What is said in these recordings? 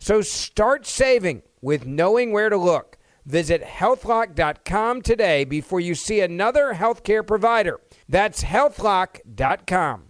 So start saving with knowing where to look. Visit healthlock.com today before you see another healthcare provider. That's healthlock.com.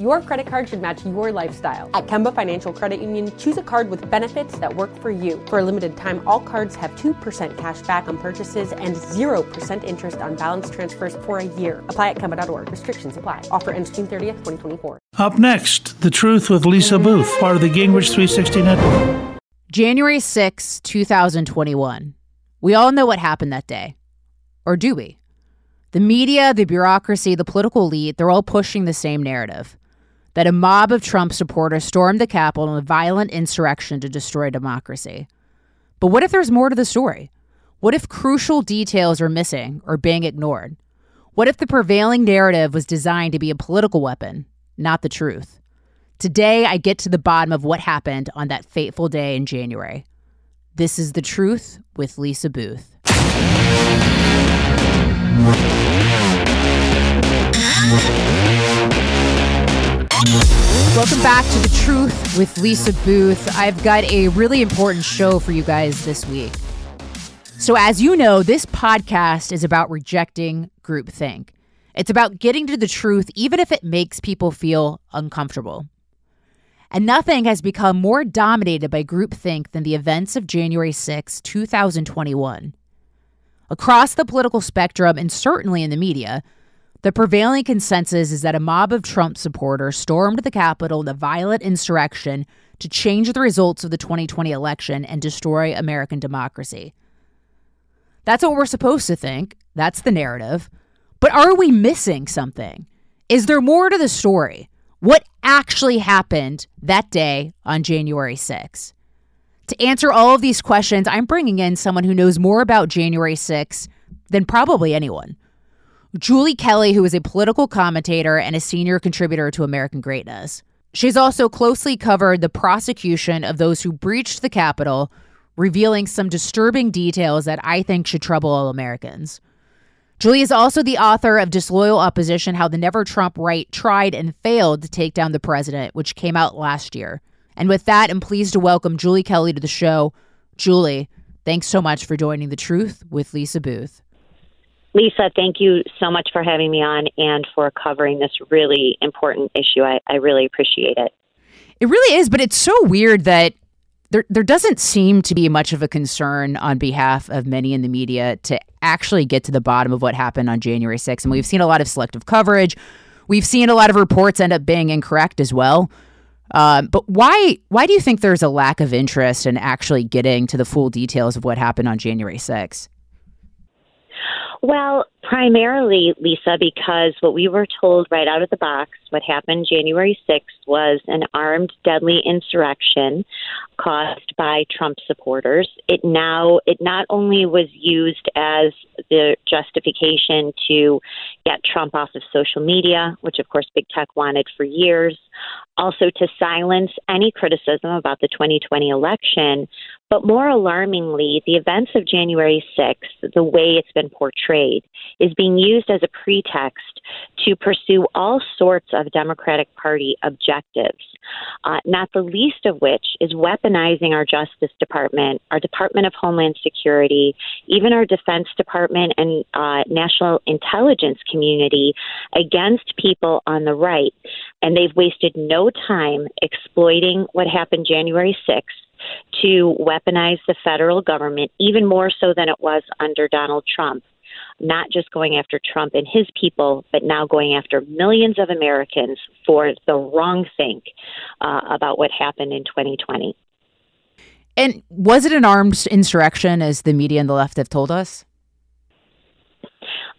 Your credit card should match your lifestyle. At Kemba Financial Credit Union, choose a card with benefits that work for you. For a limited time, all cards have 2% cash back on purchases and 0% interest on balance transfers for a year. Apply at Kemba.org. Restrictions apply. Offer ends June 30th, 2024. Up next, The Truth with Lisa Booth, part of the Gingrich 360 Network. January 6, 2021. We all know what happened that day. Or do we? The media, the bureaucracy, the political elite, they're all pushing the same narrative that a mob of Trump supporters stormed the Capitol in a violent insurrection to destroy democracy. But what if there's more to the story? What if crucial details are missing or being ignored? What if the prevailing narrative was designed to be a political weapon, not the truth? Today, I get to the bottom of what happened on that fateful day in January. This is The Truth with Lisa Booth. Welcome back to The Truth with Lisa Booth. I've got a really important show for you guys this week. So, as you know, this podcast is about rejecting groupthink. It's about getting to the truth, even if it makes people feel uncomfortable. And nothing has become more dominated by groupthink than the events of January 6, 2021. Across the political spectrum, and certainly in the media, the prevailing consensus is that a mob of Trump supporters stormed the Capitol in a violent insurrection to change the results of the 2020 election and destroy American democracy. That's what we're supposed to think. That's the narrative. But are we missing something? Is there more to the story? What actually happened that day on January 6? To answer all of these questions, I'm bringing in someone who knows more about January 6 than probably anyone. Julie Kelly, who is a political commentator and a senior contributor to American Greatness. She's also closely covered the prosecution of those who breached the Capitol, revealing some disturbing details that I think should trouble all Americans. Julie is also the author of Disloyal Opposition How the Never Trump Right Tried and Failed to Take Down the President, which came out last year. And with that, I'm pleased to welcome Julie Kelly to the show. Julie, thanks so much for joining The Truth with Lisa Booth. Lisa, thank you so much for having me on and for covering this really important issue. I, I really appreciate it. It really is, but it's so weird that there there doesn't seem to be much of a concern on behalf of many in the media to actually get to the bottom of what happened on January 6th. And we've seen a lot of selective coverage. We've seen a lot of reports end up being incorrect as well. Um, but why why do you think there's a lack of interest in actually getting to the full details of what happened on January 6th? Well, primarily, Lisa, because what we were told right out of the box, what happened January 6th was an armed, deadly insurrection caused by Trump supporters. It now, it not only was used as the justification to get Trump off of social media, which of course big tech wanted for years. Also, to silence any criticism about the 2020 election. But more alarmingly, the events of January 6th, the way it's been portrayed, is being used as a pretext to pursue all sorts of Democratic Party objectives, uh, not the least of which is weaponizing our Justice Department, our Department of Homeland Security, even our Defense Department and uh, National Intelligence community against people on the right. And they've wasted no time exploiting what happened January 6th to weaponize the federal government, even more so than it was under Donald Trump. Not just going after Trump and his people, but now going after millions of Americans for the wrong think uh, about what happened in 2020. And was it an armed insurrection, as the media and the left have told us?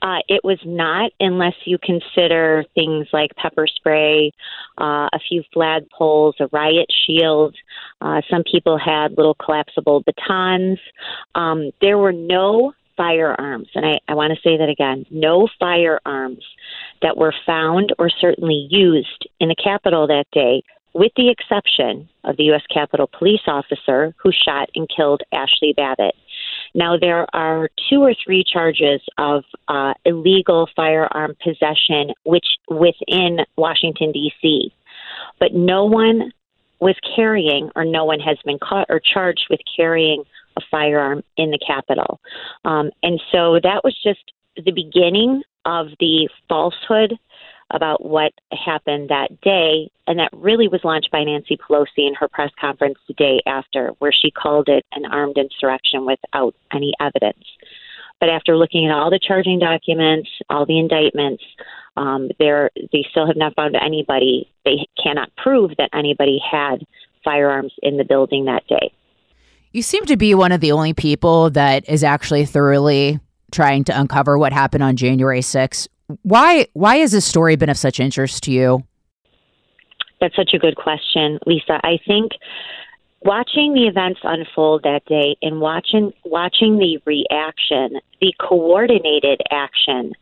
Uh, it was not, unless you consider things like pepper spray, uh, a few flagpoles, a riot shield. Uh, some people had little collapsible batons. Um, there were no firearms, and I, I want to say that again no firearms that were found or certainly used in the Capitol that day with the exception of the U.S. Capitol police officer who shot and killed Ashli Babbitt. Now, there are two or three charges of uh, illegal firearm possession, which within Washington, D.C., but no one was carrying, or no one has been caught or charged with carrying a firearm in the Capitol. Um, and so that was just the beginning of the falsehood about what happened that day. And that really was launched by Nancy Pelosi in her press conference the day after, where she called it an armed insurrection without any evidence. But after looking at all the charging documents, all the indictments, um, they still have not found anybody. They cannot prove that anybody had firearms in the building that day. You seem to be one of the only people that is actually thoroughly trying to uncover what happened on January 6th. Why why has this story been of such interest to you? That's such a good question, Lisa. I think watching the events unfold that day and watching watching the reaction, the coordinated action,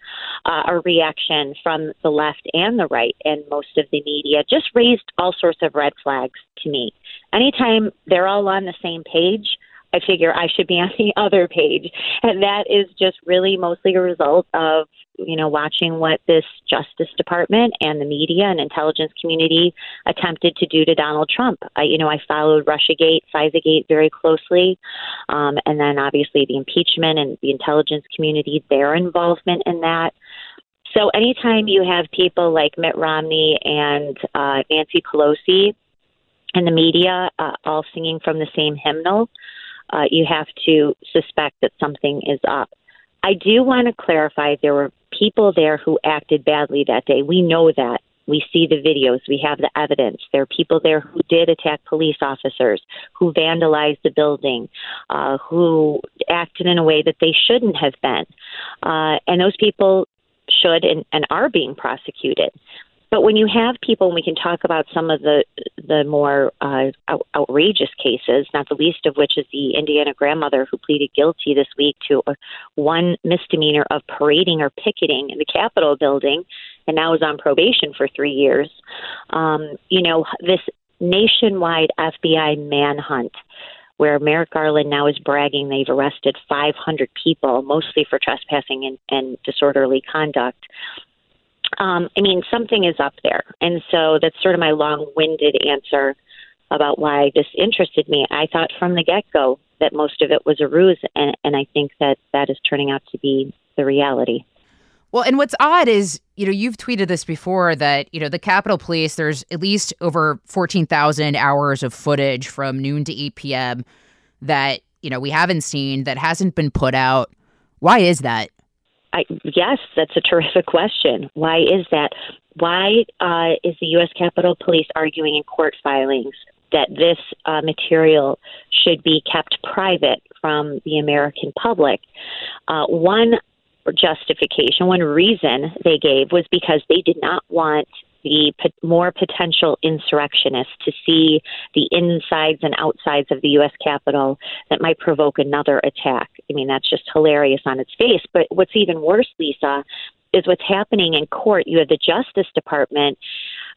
uh, a reaction from the left and the right and most of the media just raised all sorts of red flags to me. Anytime they're all on the same page, I figure I should be on the other page. And that is just really mostly a result of, you know, watching what this Justice Department and the media and intelligence community attempted to do to Donald Trump. I, you know, I followed Russiagate, FISAgate very closely. Um, and then obviously the impeachment and the intelligence community, their involvement in that. So anytime you have people like Mitt Romney and uh, Nancy Pelosi and the media uh, all singing from the same hymnal, uh, you have to suspect that something is up. I do want to clarify there were people there who acted badly that day. We know that. We see the videos. We have the evidence. There are people there who did attack police officers, who vandalized the building, uh, who acted in a way that they shouldn't have been. Uh, and those people should and, and are being prosecuted. But when you have people, and we can talk about some of the the more uh, out- outrageous cases, not the least of which is the Indiana grandmother who pleaded guilty this week to a, one misdemeanor of parading or picketing in the Capitol building, and now is on probation for three years. Um, you know, this nationwide FBI manhunt where Merrick Garland now is bragging they've arrested 500 people, mostly for trespassing and, and disorderly conduct um, I mean, something is up there. And so that's sort of my long winded answer about why this interested me. I thought from the get go that most of it was a ruse, and, and I think that that is turning out to be the reality. Well, and what's odd is, you know, you've tweeted this before that, you know, the Capitol Police, there's at least over 14,000 hours of footage from noon to 8 p.m. that, you know, we haven't seen that hasn't been put out. Why is that? I, yes, that's a terrific question. Why is that? Why uh, is the U.S. Capitol Police arguing in court filings that this uh, material should be kept private from the American public? Uh, one justification, one reason they gave was because they did not want the pot- more potential insurrectionists to see the insides and outsides of the U.S. Capitol that might provoke another attack. I mean, that's just hilarious on its face. But what's even worse, Lisa, is what's happening in court. You have the Justice Department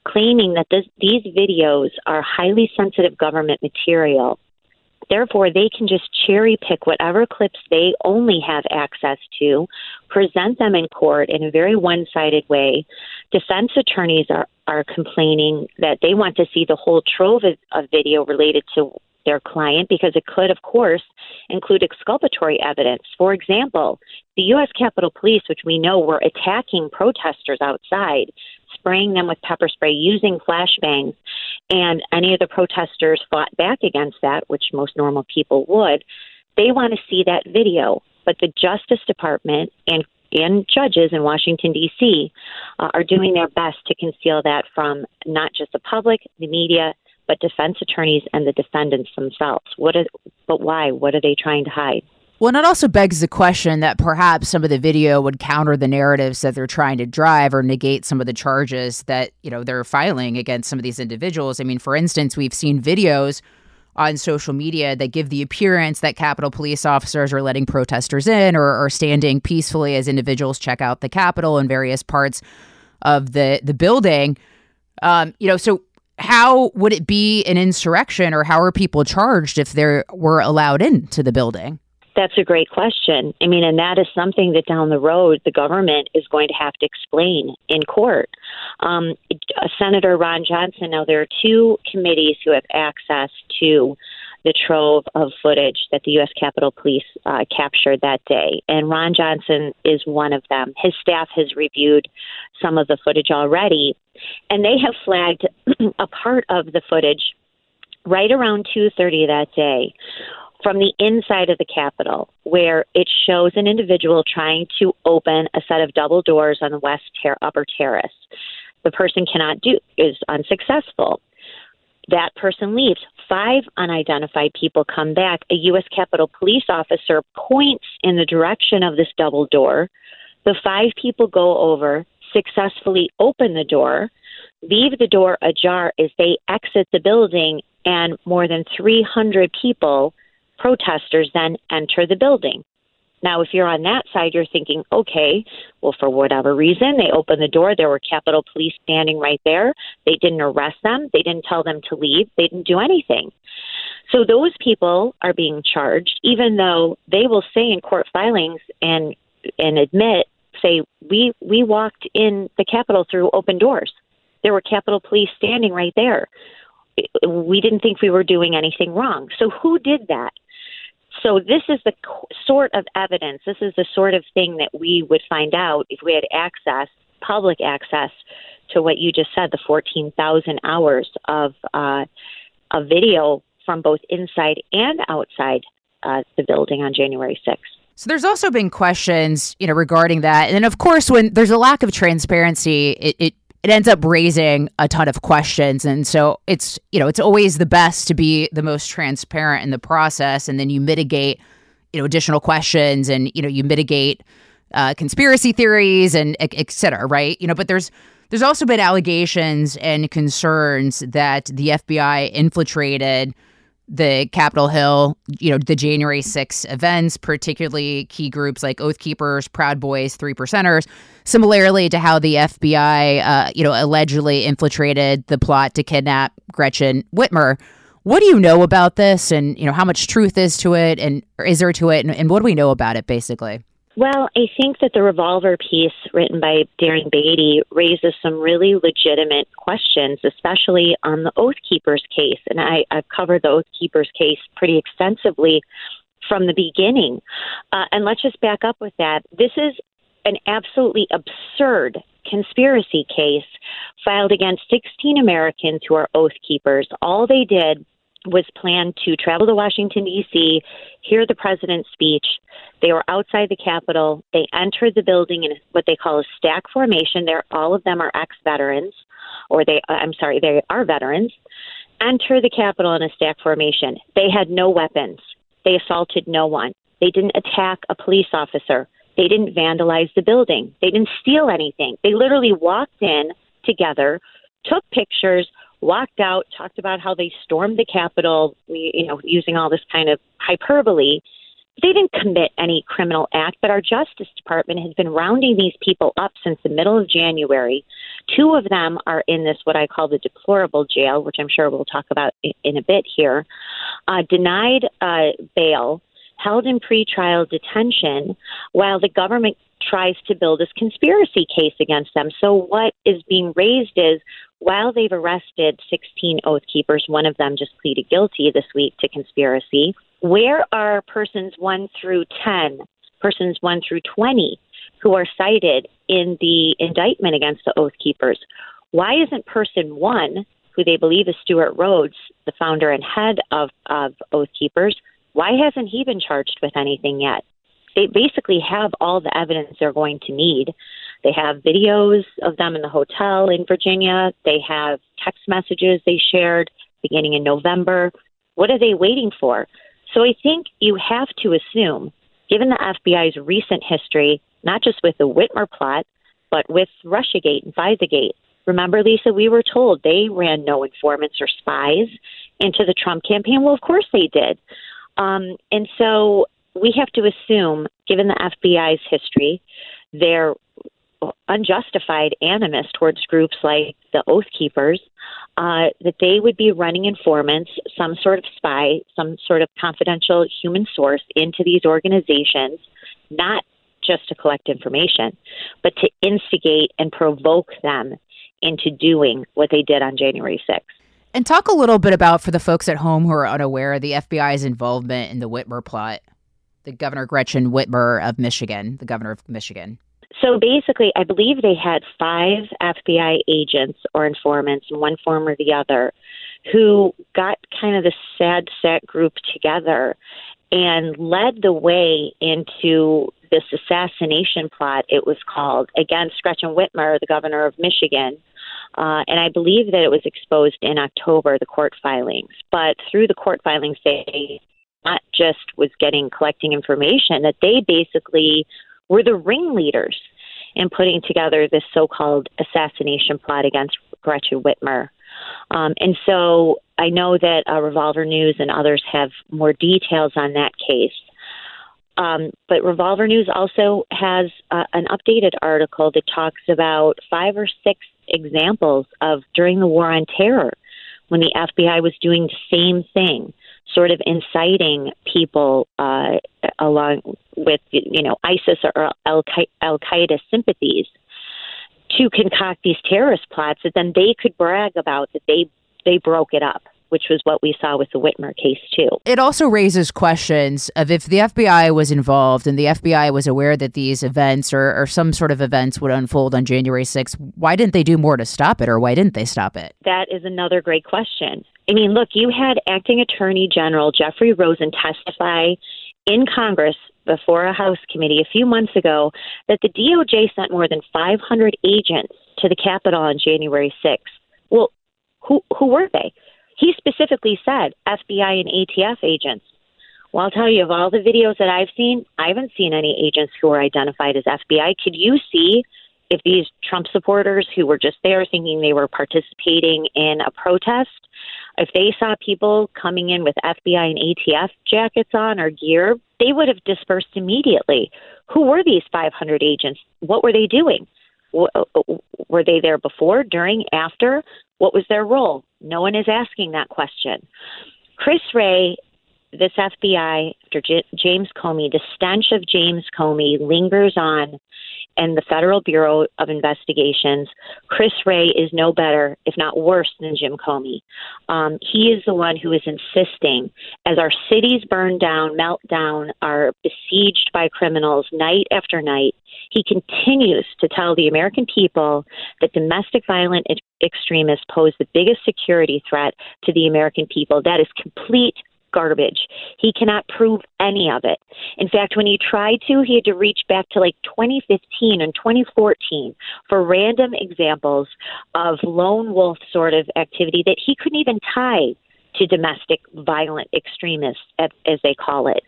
claiming that this, these videos are highly sensitive government material Therefore, they can just cherry pick whatever clips they only have access to, present them in court in a very one sided way. Defense attorneys are, are complaining that they want to see the whole trove of, of video related to their client because it could, of course, include exculpatory evidence. For example, the U.S. Capitol Police, which we know were attacking protesters outside, spraying them with pepper spray, using flashbangs, and any of the protesters fought back against that, which most normal people would, they want to see that video. But the Justice Department and and judges in Washington D.C. Uh, are doing their best to conceal that from not just the public, the media, but defense attorneys and the defendants themselves. What is, but why? What are they trying to hide? Well, and it also begs the question that perhaps some of the video would counter the narratives that they're trying to drive or negate some of the charges that, you know, they're filing against some of these individuals. I mean, for instance, we've seen videos on social media that give the appearance that Capitol police officers are letting protesters in or, or standing peacefully as individuals check out the Capitol and various parts of the the building. Um, you know, so how would it be an insurrection or how are people charged if they were allowed into the building? That's a great question. I mean, and that is something that down the road the government is going to have to explain in court. Um, Senator Ron Johnson, now there are two committees who have access to the trove of footage that the U.S. Capitol Police uh, captured that day. And Ron Johnson is one of them. His staff has reviewed some of the footage already, and they have flagged a part of the footage right around 2:30 that day from the inside of the Capitol, where it shows an individual trying to open a set of double doors on the west ter- upper terrace. The person cannot do is unsuccessful. That person leaves. Five unidentified people come back. A U.S. Capitol police officer points in the direction of this double door. The five people go over, successfully open the door, leave the door ajar as they exit the building, and more than 300 people, protesters, then enter the building. Now, if you're on that side, you're thinking, okay, well, for whatever reason, they opened the door. There were Capitol Police standing right there. They didn't arrest them. They didn't tell them to leave. They didn't do anything. So those people are being charged, even though they will say in court filings and and admit, say, we we walked in the Capitol through open doors. There were Capitol Police standing right there. We didn't think we were doing anything wrong. So who did that? So this is the sort of evidence, this is the sort of thing that we would find out if we had access, public access to what you just said, the 14,000 hours of uh, of video from both inside and outside uh, the building on January 6th. So there's also been questions, you know, regarding that, and then of course, when there's a lack of transparency, it, it it ends up raising a ton of questions. And so it's, you know, it's always the best to be the most transparent in the process. And then you mitigate, you know, additional questions and, you know, you mitigate uh, conspiracy theories and et, et cetera, right? You know, but there's, there's also been allegations and concerns that the FBI infiltrated the Capitol Hill, you know, the January 6 events, particularly key groups like Oath Keepers, Proud Boys, Three Percenters, similarly to how the FBI, uh, you know, allegedly infiltrated the plot to kidnap Gretchen Whitmer. What do you know about this, and you know how much truth is to it, and is there to it, and, and what do we know about it, basically? Well, I think that the revolver piece written by Darren Beattie raises some really legitimate questions, especially on the Oath Keepers case. And I, I've covered the Oath Keepers case pretty extensively from the beginning. Uh, and let's just back up with that. This is an absolutely absurd conspiracy case filed against 16 Americans who are Oath Keepers. All they did was planned to travel to Washington, D.C., hear the president's speech. They were outside the Capitol. They entered the building in what they call a stack formation. They're, all of them are ex veterans, or they, uh, I'm sorry, they are veterans. Enter the Capitol in a stack formation. They had no weapons. They assaulted no one. They didn't attack a police officer. They didn't vandalize the building. They didn't steal anything. They literally walked in together, took pictures, walked out, talked about how they stormed the Capitol, you know, using all this kind of hyperbole. They didn't commit any criminal act, but our Justice Department has been rounding these people up since the middle of January. Two of them are in this, what I call the deplorable jail, which I'm sure we'll talk about in a bit here, uh, denied uh, bail, held in pretrial detention, while the government tries to build this conspiracy case against them. So, what is being raised is while they've arrested 16 Oath Keepers, one of them just pleaded guilty this week to conspiracy, where are persons 1 through 10, persons 1 through 20 who are cited in the indictment against the Oath Keepers? Why isn't person 1, who they believe is Stewart Rhodes, the founder and head of, of Oath Keepers, why hasn't he been charged with anything yet? They basically have all the evidence they're going to need. They have videos of them in the hotel in Virginia. They have text messages they shared beginning in November. What are they waiting for? So I think you have to assume, given the FBI's recent history, not just with the Whitmer plot, but with Russiagate and FISAgate. Remember, Lisa, we were told they ran no informants or spies into the Trump campaign. Well, of course they did. Um, and so we have to assume, given the FBI's history, their unjustified animus towards groups like the Oath Keepers, uh, that they would be running informants, some sort of spy, some sort of confidential human source into these organizations, not just to collect information, but to instigate and provoke them into doing what they did on January 6th. And talk a little bit about, for the folks at home who are unaware, the FBI's involvement in the Whitmer plot the Governor Gretchen Whitmer of Michigan, the governor of Michigan. So basically, I believe they had five FBI agents or informants in one form or the other who got kind of the sad set group together and led the way into this assassination plot, it was called, against Gretchen Whitmer, the governor of Michigan. Uh, and I believe that it was exposed in October, the court filings. But through the court filings, they not just was getting collecting information, that they basically were the ringleaders in putting together this so called assassination plot against Gretchen Whitmer. Um, and so I know that uh, Revolver News and others have more details on that case. Um, but Revolver News also has uh, an updated article that talks about five or six examples of during the War on Terror when the FBI was doing the same thing sort of inciting people uh, along with you know ISIS or Al Qaeda sympathies to concoct these terrorist plots that then they could brag about that they they broke it up which was what we saw with the Whitmer case, too. It also raises questions of if the FBI was involved and the FBI was aware that these events or, or some sort of events would unfold on January 6th, why didn't they do more to stop it or why didn't they stop it? That is another great question. I mean, look, you had acting attorney general Jeffrey Rosen testify in Congress before a House committee a few months ago that the DOJ sent more than 500 agents to the Capitol on January 6th. Well, who who were they? He specifically said FBI and ATF agents. Well, I'll tell you, of all the videos that I've seen, I haven't seen any agents who are identified as FBI. Could you see if these Trump supporters who were just there thinking they were participating in a protest, if they saw people coming in with FBI and ATF jackets on or gear, they would have dispersed immediately. Who were these 500 agents? What were they doing? Uh, were they there before, during, after? What was their role? No one is asking that question. Chris Wray, this FBI, after J- James Comey, the stench of James Comey lingers on and the Federal Bureau of Investigations, Chris Wray is no better, if not worse, than Jim Comey. Um, he is the one who is insisting, as our cities burn down, melt down, are besieged by criminals night after night, he continues to tell the American people that domestic violent extremists pose the biggest security threat to the American people. That is complete garbage. He cannot prove any of it. In fact, when he tried to, he had to reach back to like 2015 and 2014 for random examples of lone wolf sort of activity that he couldn't even tie to domestic violent extremists, as they call it.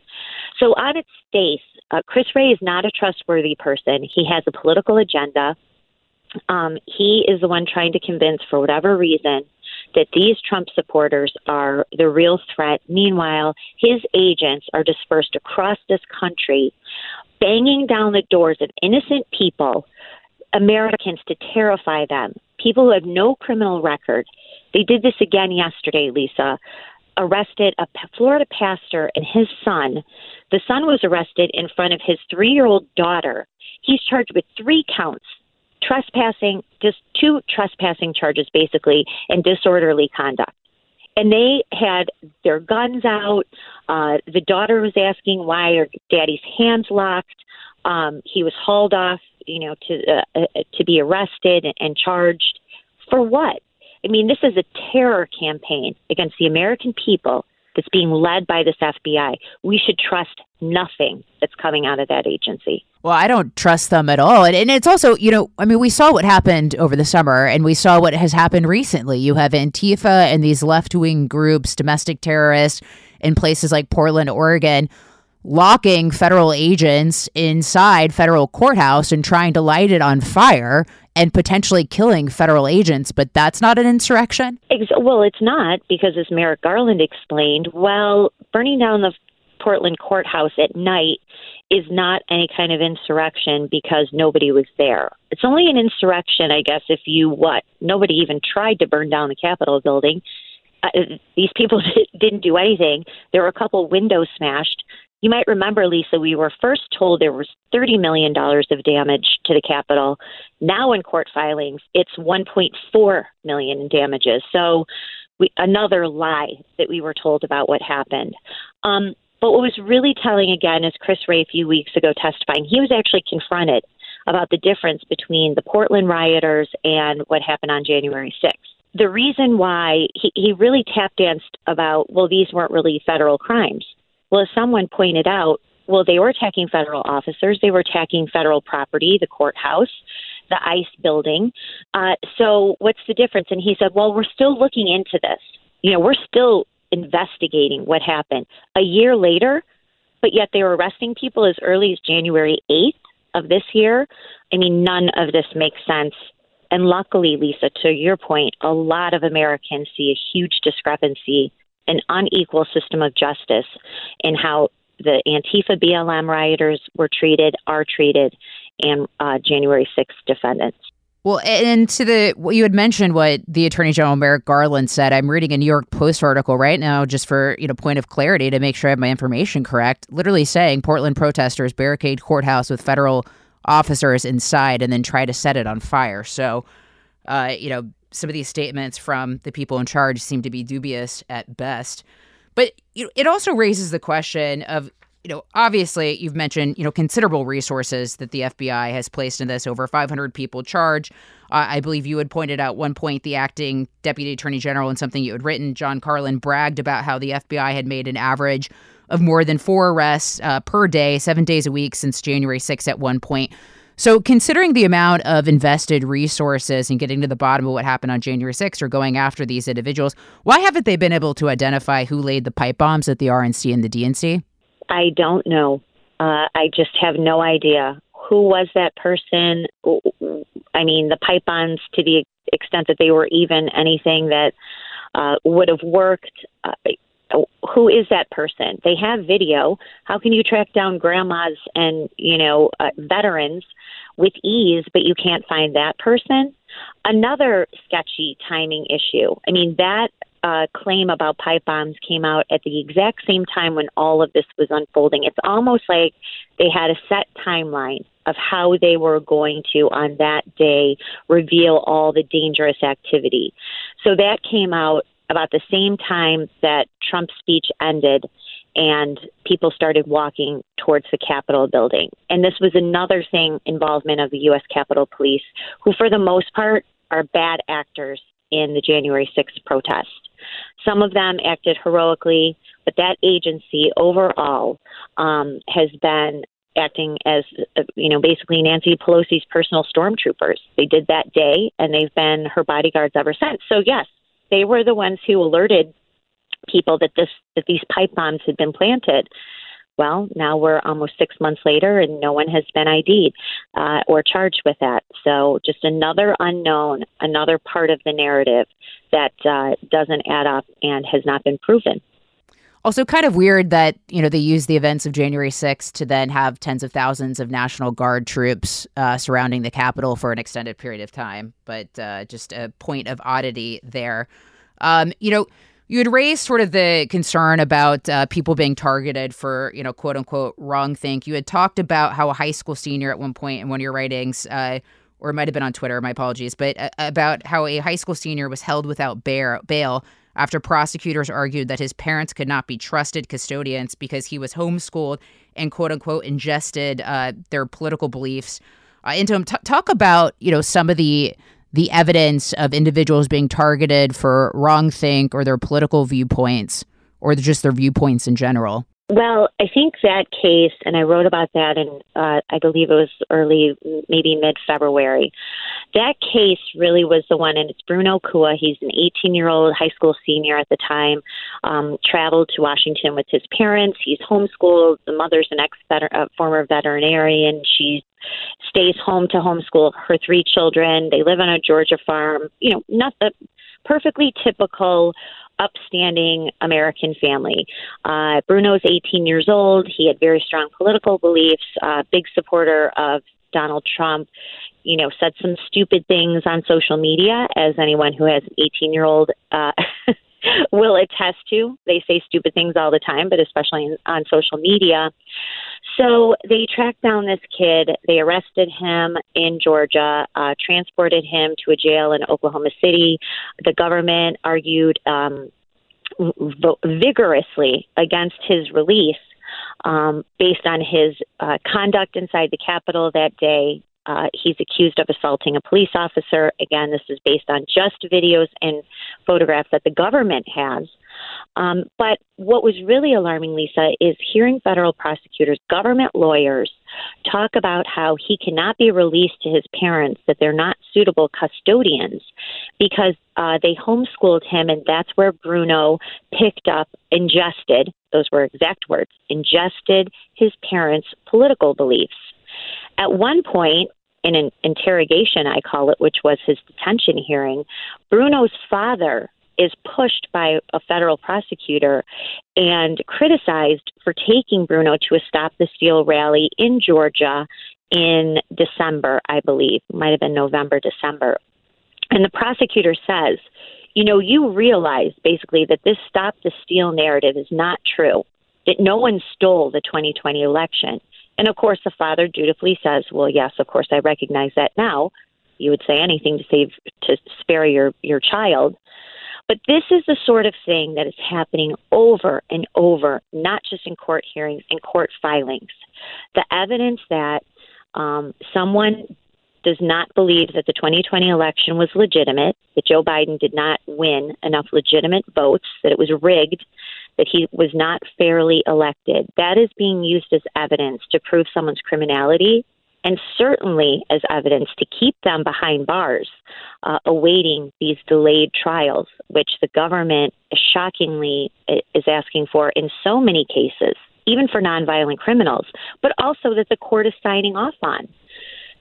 So, on its face, uh, Chris Wray is not a trustworthy person. He has a political agenda. Um, he is the one trying to convince, for whatever reason, that these Trump supporters are the real threat. Meanwhile, his agents are dispersed across this country, banging down the doors of innocent people, Americans, to terrify them. People who have no criminal record. They did this again yesterday, Lisa. Arrested a Florida pastor and his son. The son was arrested in front of his three year old daughter. He's charged with three counts trespassing, just two trespassing charges basically, and disorderly conduct. And they had their guns out. Uh, the daughter was asking why are daddy's hands locked. Um, he was hauled off, you know, to uh, uh, to be arrested and charged for what? I mean, this is a terror campaign against the American people that's being led by this FBI. We should trust nothing that's coming out of that agency. Well, I don't trust them at all. And, and it's also, you know, I mean, we saw what happened over the summer and we saw what has happened recently. You have Antifa and these left wing groups, domestic terrorists in places like Portland, Oregon, locking federal agents inside federal courthouse and trying to light it on fire and potentially killing federal agents, but that's not an insurrection? Well, it's not because, as Merrick Garland explained, well, burning down the Portland courthouse at night is not any kind of insurrection because nobody was there. It's only an insurrection, I guess, if you what? Nobody even tried to burn down the Capitol building. Uh, these people didn't do anything. There were a couple windows smashed. You might remember, Lisa, we were first told there was $30 million of damage to the Capitol. Now, in court filings, it's 1.4 million in damages. So, we, another lie that we were told about what happened. Um, but what was really telling again is Chris Wray a few weeks ago testifying. He was actually confronted about the difference between the Portland rioters and what happened on January 6th. The reason why he, he really tap danced about, well, these weren't really federal crimes. Well, as someone pointed out, well, they were attacking federal officers, they were attacking federal property, the courthouse, the ICE building. Uh, so, what's the difference? And he said, well, we're still looking into this. You know, we're still investigating what happened. A year later, but yet they were arresting people as early as January 8th of this year. I mean, none of this makes sense. And luckily, Lisa, to your point, a lot of Americans see a huge discrepancy, an unequal system of justice in how the Antifa BLM rioters were treated, are treated, and uh, January 6th defendants. Well, and to the what you had mentioned, what the Attorney General Merrick Garland said. I'm reading a New York Post article right now, just for you know point of clarity to make sure I have my information correct. Literally saying Portland protesters barricade courthouse with federal officers inside and then try to set it on fire. So, uh, you know, some of these statements from the people in charge seem to be dubious at best. But you know, it also raises the question of you know, obviously you've mentioned, you know, considerable resources that the FBI has placed in this. Over 500 people charged. Uh, I believe you had pointed out one point the acting deputy attorney general in something you had written, John Carlin, bragged about how the FBI had made an average of more than four arrests uh, per day, seven days a week since January 6th at one point. So, considering the amount of invested resources and getting to the bottom of what happened on January 6th or going after these individuals, why haven't they been able to identify who laid the pipe bombs at the RNC and the DNC? I don't know. Uh, I just have no idea who was that person. I mean, the pipe bombs, to the extent that they were even anything that uh, would have worked. Uh, who is that person? They have video. How can you track down grandmas and you know uh, veterans with ease, but you can't find that person? Another sketchy timing issue. I mean, that uh, claim about pipe bombs came out at the exact same time when all of this was unfolding. It's almost like they had a set timeline of how they were going to, on that day, reveal all the dangerous activity. So that came out about the same time that Trump's speech ended and people started walking towards the Capitol building. And this was another thing involvement of the U.S. Capitol Police, who, for the most part, are bad actors in the January 6th protest. Some of them acted heroically, but that agency overall um, has been acting as, uh, you know, basically Nancy Pelosi's personal stormtroopers. They did that day, and they've been her bodyguards ever since. So, yes, they were the ones who alerted people that this that these pipe bombs had been planted. Well, now we're almost six months later, and no one has been ID'd uh, or charged with that. So, just another unknown, another part of the narrative that uh, doesn't add up and has not been proven. Also, kind of weird that you know they use the events of January 6th to then have tens of thousands of National Guard troops uh, surrounding the Capitol for an extended period of time. But uh, just a point of oddity there. Um, you know, you had raised sort of the concern about uh, people being targeted for you know quote unquote wrong think. You had talked about how a high school senior at one point in one of your writings. Uh, or it might have been on Twitter, my apologies, but uh, about how a high school senior was held without bail after prosecutors argued that his parents could not be trusted custodians because he was homeschooled and quote unquote ingested uh, their political beliefs uh, into him. T- talk about you know some of the the evidence of individuals being targeted for wrong think or their political viewpoints or just their viewpoints in general. Well, I think that case, and I wrote about that in, uh, I believe it was early, maybe mid February. That case really was the one, and it's Bruno Cua. He's an 18 year old high school senior at the time, um, traveled to Washington with his parents. He's homeschooled. The mother's an ex former veterinarian. She stays home to homeschool her three children. They live on a Georgia farm. You know, not the perfectly typical upstanding American family. Uh, Bruno's 18 years old. He had very strong political beliefs, uh, big supporter of Donald Trump. You know, said some stupid things on social media, as anyone who has an 18 year old uh, will attest to. They say stupid things all the time, but especially on social media. So they tracked down this kid. They arrested him in Georgia, uh, transported him to a jail in Oklahoma City. The government argued um, vigorously against his release um, based on his uh, conduct inside the Capitol that day. Uh, he's accused of assaulting a police officer. Again, this is based on just videos and photographs that the government has. Um, but what was really alarming, Lisa, is hearing federal prosecutors, government lawyers, talk about how he cannot be released to his parents, that they're not suitable custodians because uh, they homeschooled him, and that's where Bruno picked up, ingested, those were exact words, ingested his parents' political beliefs. At one point, in an interrogation, I call it, which was his detention hearing, Bruno's father is pushed by a federal prosecutor and criticized for taking Bruno to a Stop the Steal rally in Georgia in December, I believe, might have been November, December. And the prosecutor says, you know, you realize basically that this Stop the Steal narrative is not true, that no one stole the 2020 election. And of course, the father dutifully says, well, yes, of course, I recognize that now. You would say anything to save, to spare your, your child. But this is the sort of thing that is happening over and over, not just in court hearings, and court filings. The evidence that um, someone does not believe that the 2020 election was legitimate, that Joe Biden did not win enough legitimate votes, that it was rigged, that he was not fairly elected. That is being used as evidence to prove someone's criminality and certainly as evidence to keep them behind bars, uh, awaiting these delayed trials, which the government shockingly is asking for in so many cases, even for nonviolent criminals, but also that the court is signing off on.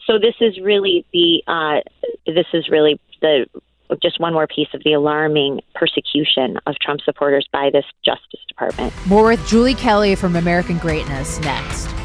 So this is really the uh, this is really the just one more piece of the alarming persecution of Trump supporters by this Justice Department. More with Julie Kelly from American Greatness next.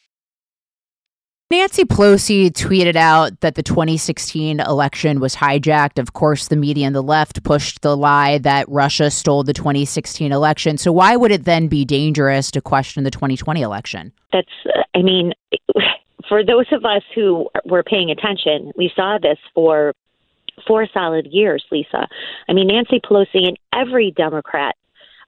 Nancy Pelosi tweeted out that the 2016 election was hijacked. Of course, the media and the left pushed the lie that Russia stole the 2016 election. So, why would it then be dangerous to question the 2020 election? That's, uh, I mean, for those of us who were paying attention, we saw this for four solid years, Lisa. I mean, Nancy Pelosi and every Democrat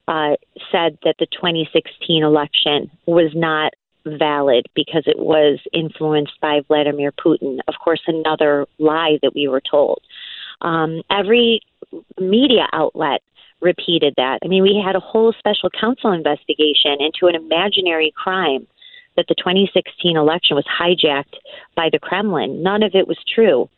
uh, said that the 2016 election was not valid because it was influenced by Vladimir Putin. Of course, another lie that we were told. Um, every media outlet repeated that. I mean, we had a whole special counsel investigation into an imaginary crime that the 2016 election was hijacked by the Kremlin. None of it was true.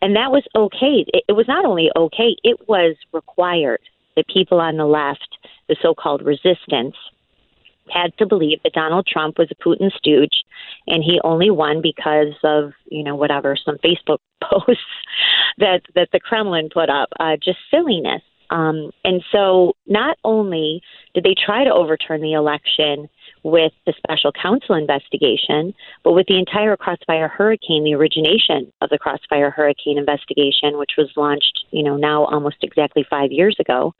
And that was okay. It, it was not only okay, it was required. The people on the left, the so called resistance, had to believe that Donald Trump was a Putin stooge and he only won because of, you know, whatever, some Facebook posts that, that the Kremlin put up, uh, just silliness. Um, and so not only did they try to overturn the election with the special counsel investigation, but with the entire Crossfire Hurricane, the origination of the Crossfire Hurricane investigation, which was launched, you know, now almost exactly five years ago,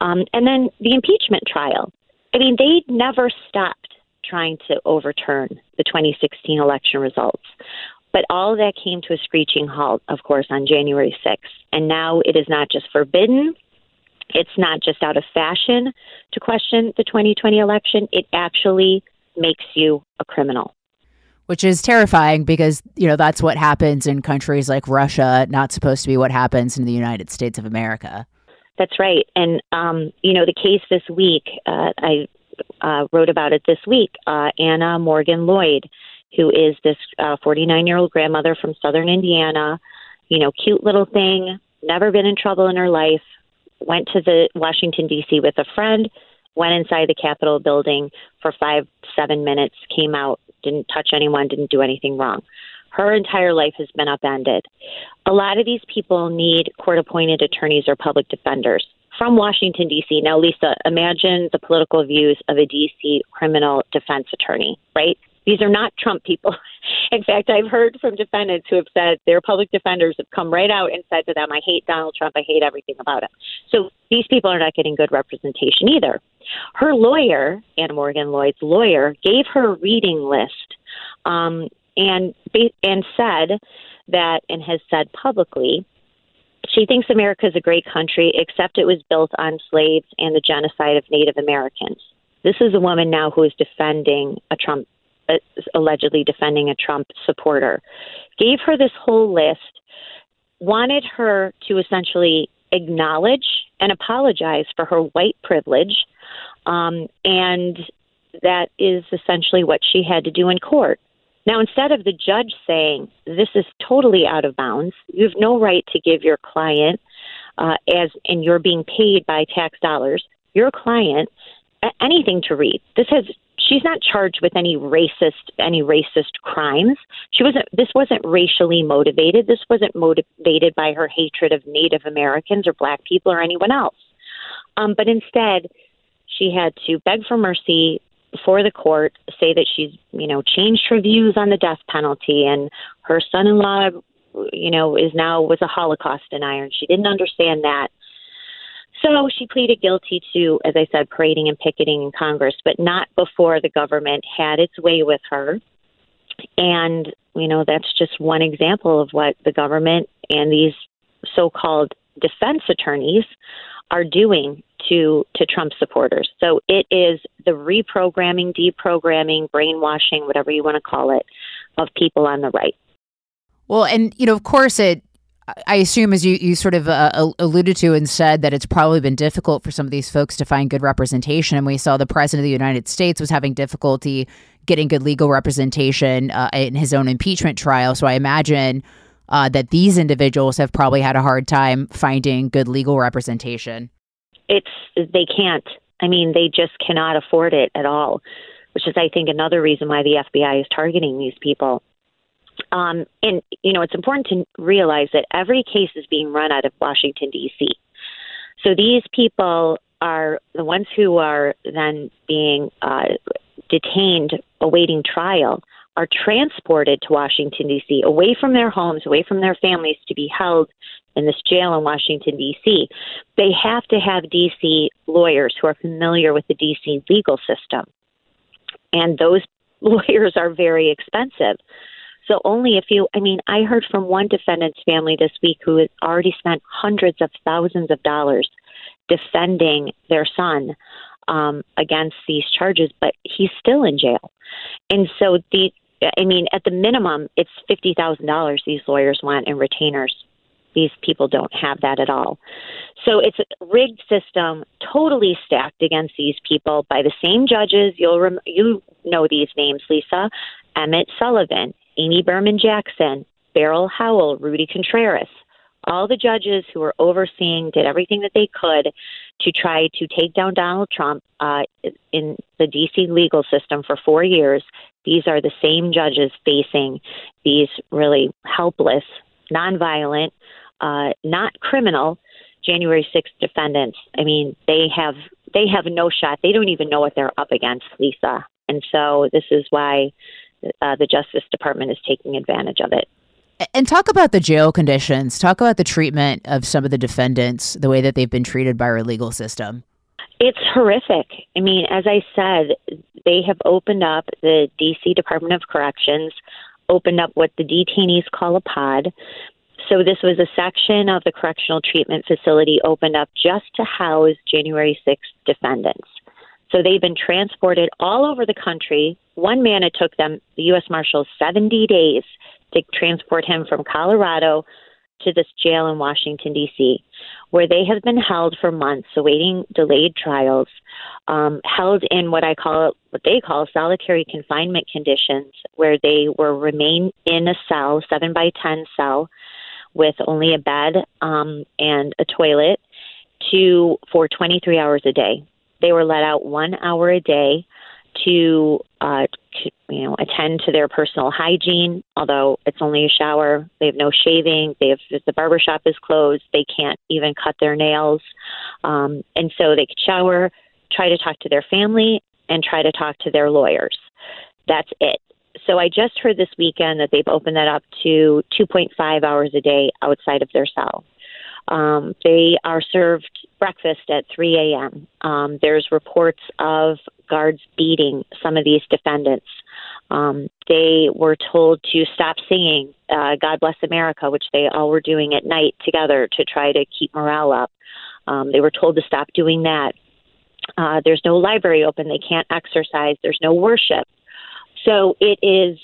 um, and then the impeachment trial. I mean, they never stopped trying to overturn the 2016 election results. But all of that came to a screeching halt, of course, on January 6th. And now it is not just forbidden, it's not just out of fashion to question the 2020 election, it actually makes you a criminal. Which is terrifying because, you know, that's what happens in countries like Russia, not supposed to be what happens in the United States of America. That's right. And, um, you know, the case this week, uh, I uh, wrote about it this week. Uh, Anna Morgan Lloyd, who is this 49 uh, year old grandmother from southern Indiana, you know, cute little thing, never been in trouble in her life, went to the Washington, D.C. with a friend, went inside the Capitol building for five, seven minutes, came out, didn't touch anyone, didn't do anything wrong. Her entire life has been upended. A lot of these people need court appointed attorneys or public defenders from Washington, D.C. Now, Lisa, imagine the political views of a D.C. criminal defense attorney, right? These are not Trump people. In fact, I've heard from defendants who have said their public defenders have come right out and said to them, I hate Donald Trump. I hate everything about him. So these people are not getting good representation either. Her lawyer, Anna Morgan Lloyd's lawyer, gave her a reading list um, and and said that and has said publicly she thinks America is a great country, except it was built on slaves and the genocide of Native Americans. This is a woman now who is defending a Trump, uh, allegedly defending a Trump supporter. Gave her this whole list, wanted her to essentially acknowledge and apologize for her white privilege, um, and that is essentially what she had to do in court. Now, instead of the judge saying this is totally out of bounds, you have no right to give your client, uh, as and you're being paid by tax dollars, your client anything to read. This has she's not charged with any racist any racist crimes. She wasn't. This wasn't racially motivated. This wasn't motivated by her hatred of Native Americans or Black people or anyone else. Um, but instead, she had to beg for mercy, before the court say that she's, you know, changed her views on the death penalty and her son-in-law you know, is now was a Holocaust denier, and she didn't understand that. So she pleaded guilty to, as I said, parading and picketing in Congress, but not before the government had its way with her. And, you know, that's just one example of what the government and these so called defense attorneys are doing to to Trump supporters. So it is the reprogramming, deprogramming, brainwashing, whatever you want to call it, of people on the right. Well, and you know, of course, it. I assume, as you, you sort of uh, alluded to and said, that it's probably been difficult for some of these folks to find good representation. And we saw the president of the United States was having difficulty getting good legal representation uh, in his own impeachment trial. So I imagine uh, that these individuals have probably had a hard time finding good legal representation. It's they can't. I mean, they just cannot afford it at all, which is, I think, another reason why the FBI is targeting these people. Um, and, you know, it's important to realize that every case is being run out of Washington, D.C. So these people are the ones who are then being uh, detained awaiting trial are transported to Washington, D.C., away from their homes, away from their families to be held in this jail in Washington, D.C. They have to have D.C. lawyers who are familiar with the D.C. legal system. And those lawyers are very expensive. So only if you, I mean, I heard from one defendant's family this week who has already spent hundreds of thousands of dollars defending their son um, against these charges, but he's still in jail. And so the, I mean, at the minimum, it's fifty thousand dollars these lawyers want in retainers. These people don't have that at all. So it's a rigged system, totally stacked against these people by the same judges. You'll rem- you know these names, Lisa. Emmett Sullivan, Amy Berman Jackson, Beryl Howell, Rudy Contreras. All the judges who were overseeing did everything that they could to try to take down Donald Trump uh, in the D.C. legal system for four years. These are the same judges facing these really helpless, nonviolent, uh, not criminal January 6th defendants. I mean, they have they have no shot. They don't even know what they're up against, Lisa. And so this is why uh, the Justice Department is taking advantage of it. And talk about the jail conditions. Talk about the treatment of some of the defendants, the way that they've been treated by our legal system. It's horrific. I mean, as I said, they have opened up the DC Department of Corrections, opened up what the detainees call a pod. So, this was a section of the correctional treatment facility opened up just to house January 6th defendants. So, they've been transported all over the country. One man, it took them, the U.S. Marshals, 70 days to transport him from Colorado to this jail in Washington, D.C., where they have been held for months awaiting delayed trials, um, held in what I call what they call solitary confinement conditions, where they were remain in a cell, seven by ten cell, with only a bed um, and a toilet, to for 23 hours a day. They were let out one hour a day to, uh, to you know attend to their personal hygiene. Although it's only a shower, they have no shaving. They have the barber shop is closed. They can't even cut their nails, um, and so they could shower, try to talk to their family, and try to talk to their lawyers. That's it. So I just heard this weekend that they've opened that up to 2.5 hours a day outside of their cell. Um, they are served breakfast at 3 a.m. Um, there's reports of guards beating some of these defendants. Um, they were told to stop singing uh, God Bless America, which they all were doing at night together to try to keep morale up. Um, they were told to stop doing that. Uh, there's no library open. They can't exercise. There's no worship. So it is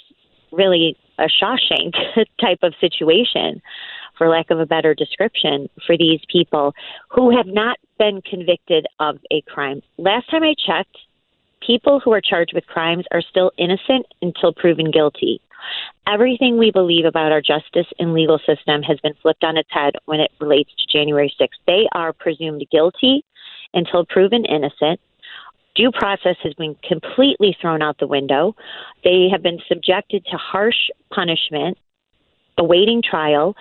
really a Shawshank type of situation for lack of a better description, for these people who have not been convicted of a crime. Last time I checked, people who are charged with crimes are still innocent until proven guilty. Everything we believe about our justice and legal system has been flipped on its head when it relates to January 6th. They are presumed guilty until proven innocent. Due process has been completely thrown out the window. They have been subjected to harsh punishment, awaiting trial.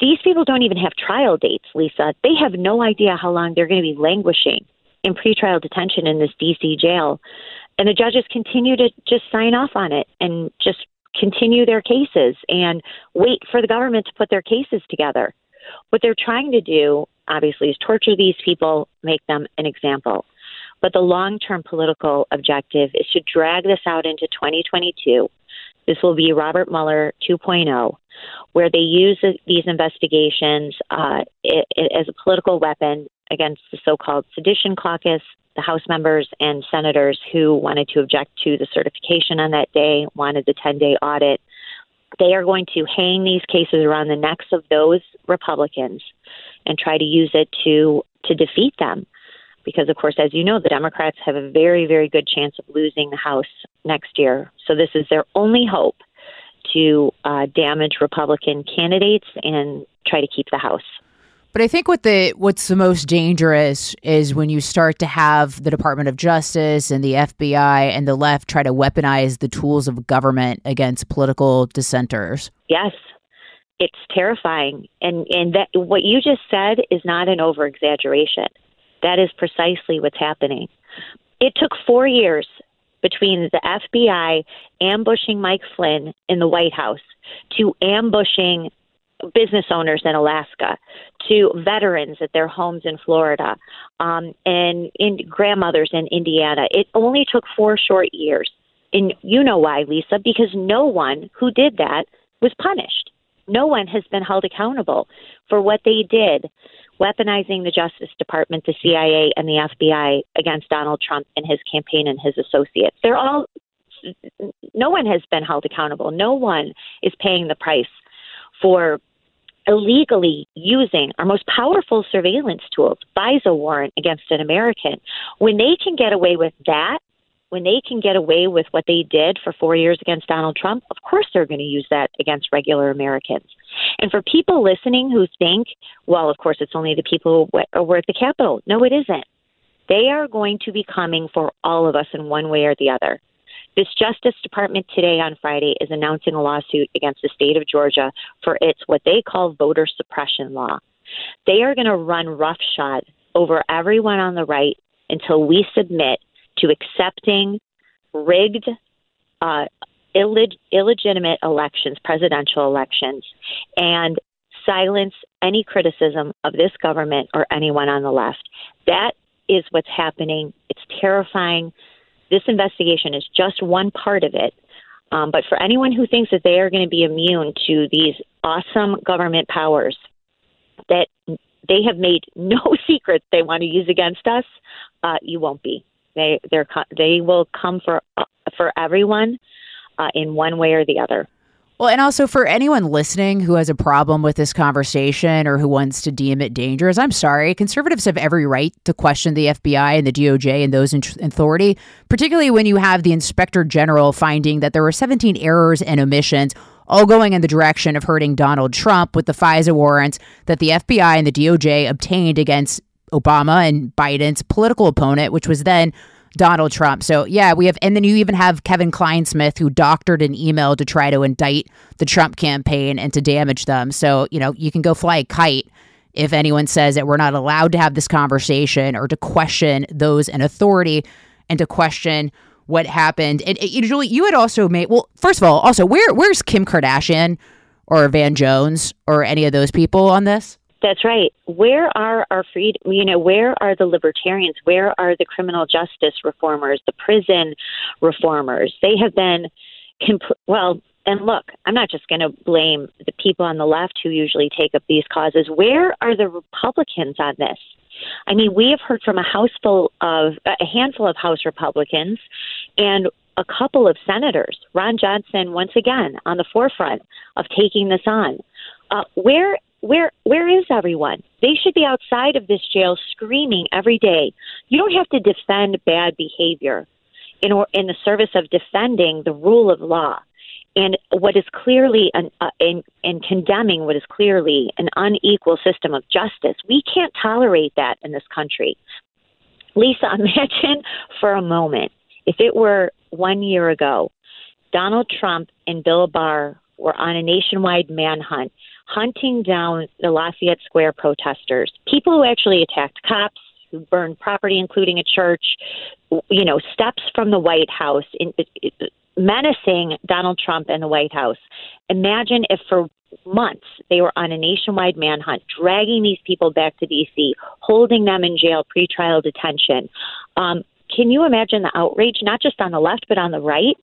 These people don't even have trial dates, Lisa. They have no idea how long they're going to be languishing in pretrial detention in this DC jail. And the judges continue to just sign off on it and just continue their cases and wait for the government to put their cases together. What they're trying to do, obviously, is torture these people, make them an example. But the long term political objective is to drag this out into 2022. This will be Robert Mueller 2.0, where they use these investigations uh, as a political weapon against the so called sedition caucus, the House members and senators who wanted to object to the certification on that day, wanted the 10 day audit. They are going to hang these cases around the necks of those Republicans and try to use it to to defeat them because, of course, as you know, the Democrats have a very, very good chance of losing the House next year. So this is their only hope to uh, damage Republican candidates and try to keep the House. But I think what the what's the most dangerous is when you start to have the Department of Justice and the FBI and the left try to weaponize the tools of government against political dissenters. Yes. It's terrifying. And and that what you just said is not an over exaggeration. That is precisely what's happening. It took four years between the FBI ambushing Mike Flynn in the White House to ambushing business owners in Alaska to veterans at their homes in Florida um, and in grandmothers in Indiana. It only took four short years. And you know why, Lisa? Because no one who did that was punished. No one has been held accountable for what they did weaponizing the Justice Department, the CIA, and the FBI against Donald Trump and his campaign and his associates. They're all, no one has been held accountable. No one is paying the price for illegally using our most powerful surveillance tools, FISA warrant against an American. When they can get away with that, when they can get away with what they did for four years against Donald Trump, of course they're going to use that against regular Americans. And for people listening who think, well, of course it's only the people who are at the Capitol. No, it isn't. They are going to be coming for all of us in one way or the other. This Justice Department today on Friday is announcing a lawsuit against the state of Georgia for its what they call voter suppression law. They are going to run roughshod over everyone on the right until we submit to accepting rigged, uh, illeg- illegitimate elections, presidential elections, and silence any criticism of this government or anyone on the left. That is what's happening. It's terrifying. This investigation is just one part of it. Um, but for anyone who thinks that they are going to be immune to these awesome government powers that they have made no secret they want to use against us, uh, you won't be. They they're they will come for for everyone uh, in one way or the other. Well, and also for anyone listening who has a problem with this conversation or who wants to deem it dangerous, I'm sorry. Conservatives have every right to question the FBI and the DOJ and those in authority, particularly when you have the inspector general finding that there were 17 errors and omissions, all going in the direction of hurting Donald Trump with the FISA warrants that the FBI and the DOJ obtained against Obama and Biden's political opponent, which was then Donald Trump. So, yeah, we have, and then you even have Kevin Clinesmith who doctored an email to try to indict the Trump campaign and to damage them. So, you know, you can go fly a kite if anyone says that we're not allowed to have this conversation or to question those in authority and to question what happened. And Julie, you had also made, well, first of all, also, where where's Kim Kardashian or Van Jones or any of those people on this? That's right. Where are our freedom? You know, where are the libertarians? Where are the criminal justice reformers, the prison reformers? They have been, compl- well, and look, I'm not just going to blame the people on the left who usually take up these causes. Where are the Republicans on this? I mean, we have heard from a house full of a handful of House Republicans and a couple of senators. Ron Johnson, once again, on the forefront of taking this on. Uh, where where where is everyone? They should be outside of this jail screaming every day. You don't have to defend bad behavior in or, in the service of defending the rule of law and what is clearly an uh, in, in condemning what is clearly an unequal system of justice. We can't tolerate that in this country. Lisa, imagine for a moment if it were one year ago, Donald Trump and Bill Barr were on a nationwide manhunt hunting down the Lafayette Square protesters, people who actually attacked cops, who burned property, including a church, you know, steps from the White House, in, menacing Donald Trump and the White House. Imagine if for months they were on a nationwide manhunt, dragging these people back to D.C., holding them in jail, pretrial detention. Um, can you imagine the outrage, not just on the left, but on the right?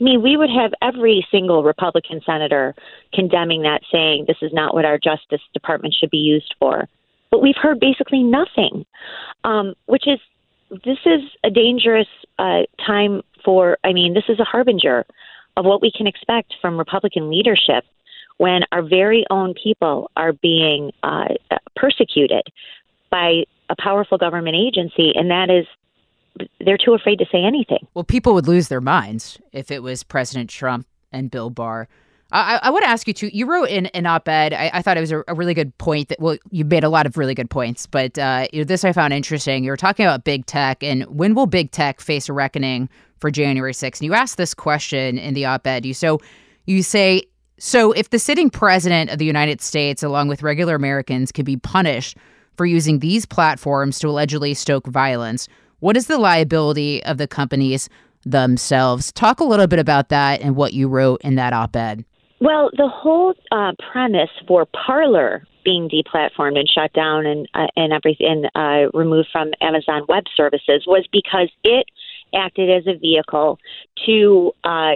I mean, we would have every single Republican senator condemning that, saying this is not what our Justice Department should be used for. But we've heard basically nothing, um, which is this is a dangerous uh, time for. I mean, this is a harbinger of what we can expect from Republican leadership when our very own people are being uh, persecuted by a powerful government agency, and that is they're too afraid to say anything. Well, people would lose their minds if it was President Trump and Bill Barr. I, I want to ask you too. You wrote in an op-ed. I, I thought it was a, a, really good point. That well, you made a lot of really good points, but uh, this I found interesting. You were talking about big tech and when will big tech face a reckoning for January 6th? And you asked this question in the op-ed. You so you say so if the sitting president of the United States, along with regular Americans, could be punished for using these platforms to allegedly stoke violence, what is the liability of the companies themselves? Talk a little bit about that and what you wrote in that op ed. Well, the whole uh, premise for Parler being deplatformed and shut down and uh, and everything uh, removed from Amazon Web Services was because it acted as a vehicle to uh,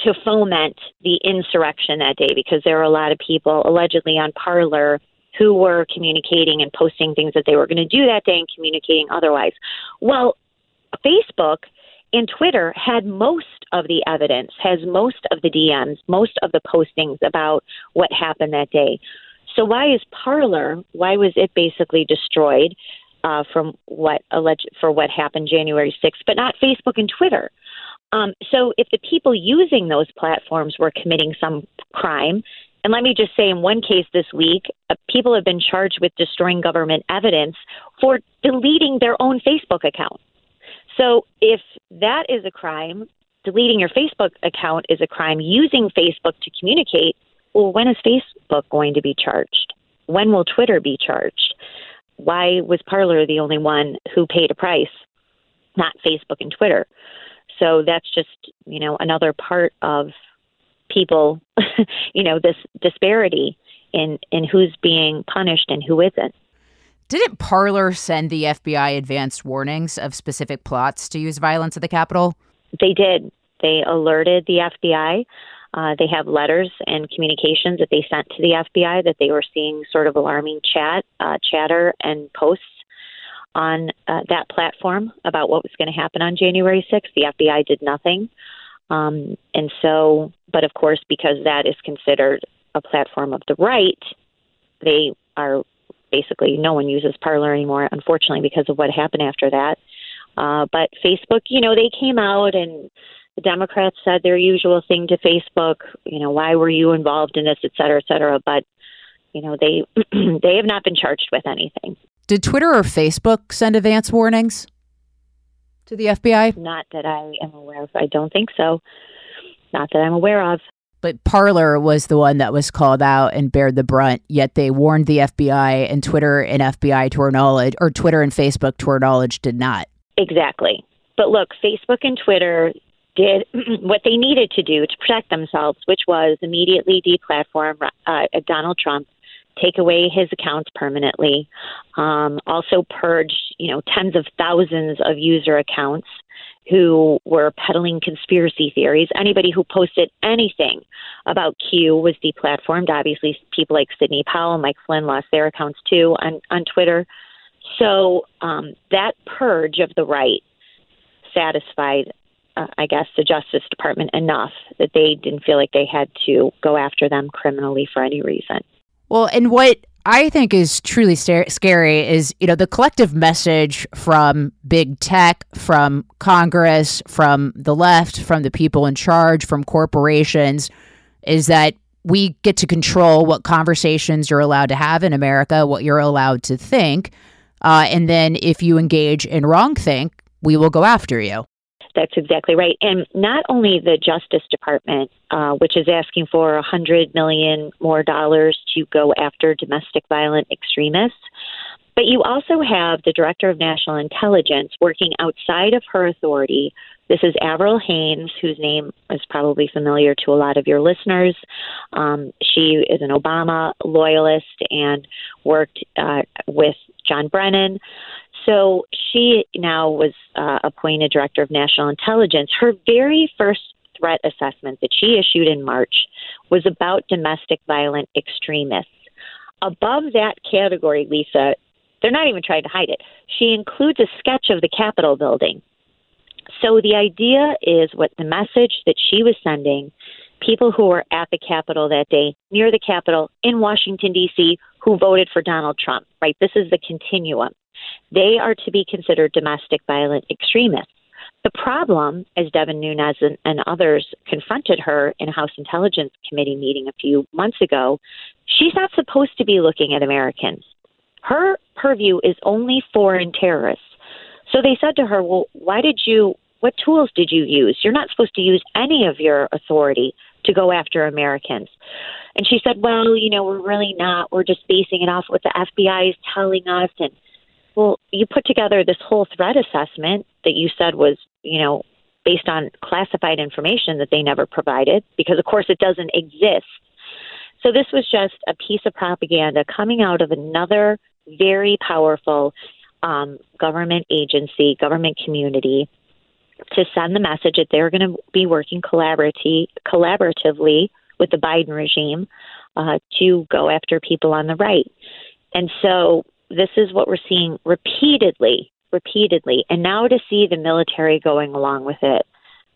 to foment the insurrection that day because there were a lot of people allegedly on Parler who were communicating and posting things that they were going to do that day and communicating otherwise. Well, Facebook and Twitter had most of the evidence, has most of the DMs, most of the postings about what happened that day. So why is Parler? Why was it basically destroyed uh, from what alleged for what happened January 6th, but not Facebook and Twitter? Um, so if the people using those platforms were committing some crime, and let me just say, in one case this week, uh, people have been charged with destroying government evidence for deleting their own Facebook account. So if that is a crime, deleting your Facebook account is a crime, using Facebook to communicate, well, when is Facebook going to be charged? When will Twitter be charged? Why was Parler the only one who paid a price, not Facebook and Twitter? So that's just, you know, another part of people, you know, this disparity in in who's being punished and who isn't. Didn't Parler send the FBI advanced warnings of specific plots to use violence at the Capitol? They did. They alerted the FBI. Uh, they have letters and communications that they sent to the FBI that they were seeing sort of alarming chat, uh, chatter, and posts on uh, that platform about what was going to happen on January 6th. The FBI did nothing. Um, and so, but of course, because that is considered a platform of the right, they are basically no one uses Parler anymore, unfortunately, because of what happened after that. Uh, but Facebook, you know, they came out and the Democrats said their usual thing to Facebook, you know, why were you involved in this, et cetera, et cetera. But, you know, they they have not been charged with anything. Did Twitter or Facebook send advance warnings? To the FBI? Not that I am aware of. I don't think so. Not that I'm aware of. But Parler was the one that was called out and bared the brunt, yet they warned the FBI and Twitter and FBI to our knowledge, or Twitter and Facebook to our knowledge did not. Exactly. But look, Facebook and Twitter did what they needed to do to protect themselves, which was immediately deplatform uh, Donald Trump take away his accounts permanently. Um, also purge, you know, tens of thousands of user accounts who were peddling conspiracy theories. Anybody who posted anything about Q was deplatformed. Obviously, people like Sidney Powell, Mike Flynn lost their accounts too on on Twitter. So um, that purge of the right satisfied, uh, I guess, the Justice Department enough that they didn't feel like they had to go after them criminally for any reason. Well, and what I think is truly scary is, you know, the collective message from big tech, from Congress, from the left, from the people in charge, from corporations is that we get to control what conversations you're allowed to have in America, what you're allowed to think. Uh, and then if you engage in wrong think, we will go after you. That's exactly right. And not only the Justice Department, uh, which is asking for a hundred million more dollars to go after domestic violent extremists, But you also have the Director of National Intelligence working outside of her authority. This is Avril Haines, whose name is probably familiar to a lot of your listeners. Um, she is an Obama loyalist and worked uh, with John Brennan. So she now was uh, appointed Director of National Intelligence. Her very first threat assessment that she issued in March was about domestic violent extremists. Above that category, Lisa, they're not even trying to hide it. She includes a sketch of the Capitol building. So the idea is what the message that she was sending people who were at the Capitol that day, near the Capitol in Washington, D.C., who voted for Donald Trump, right? This is the continuum. They are to be considered domestic violent extremists. The problem, as Devin Nunes and, and, others confronted her in a House Intelligence Committee meeting a few months ago, she's not supposed to be looking at Americans. Her purview is only foreign terrorists. So they said to her, Well, why did you, what tools did you use? You're not supposed to use any of your authority to go after Americans. And she said, Well, you know, we're really not. We're just basing it off what the FBI is telling us. And, well, you put together this whole threat assessment that you said was, you know, based on classified information that they never provided, because, of course, it doesn't exist. So this was just a piece of propaganda coming out of another very powerful um, government agency, government community, to send the message that they're going to be working collaboratively, with the Biden regime uh, to go after people on the right. And so this is what we're seeing repeatedly, repeatedly. And now to see the military going along with it,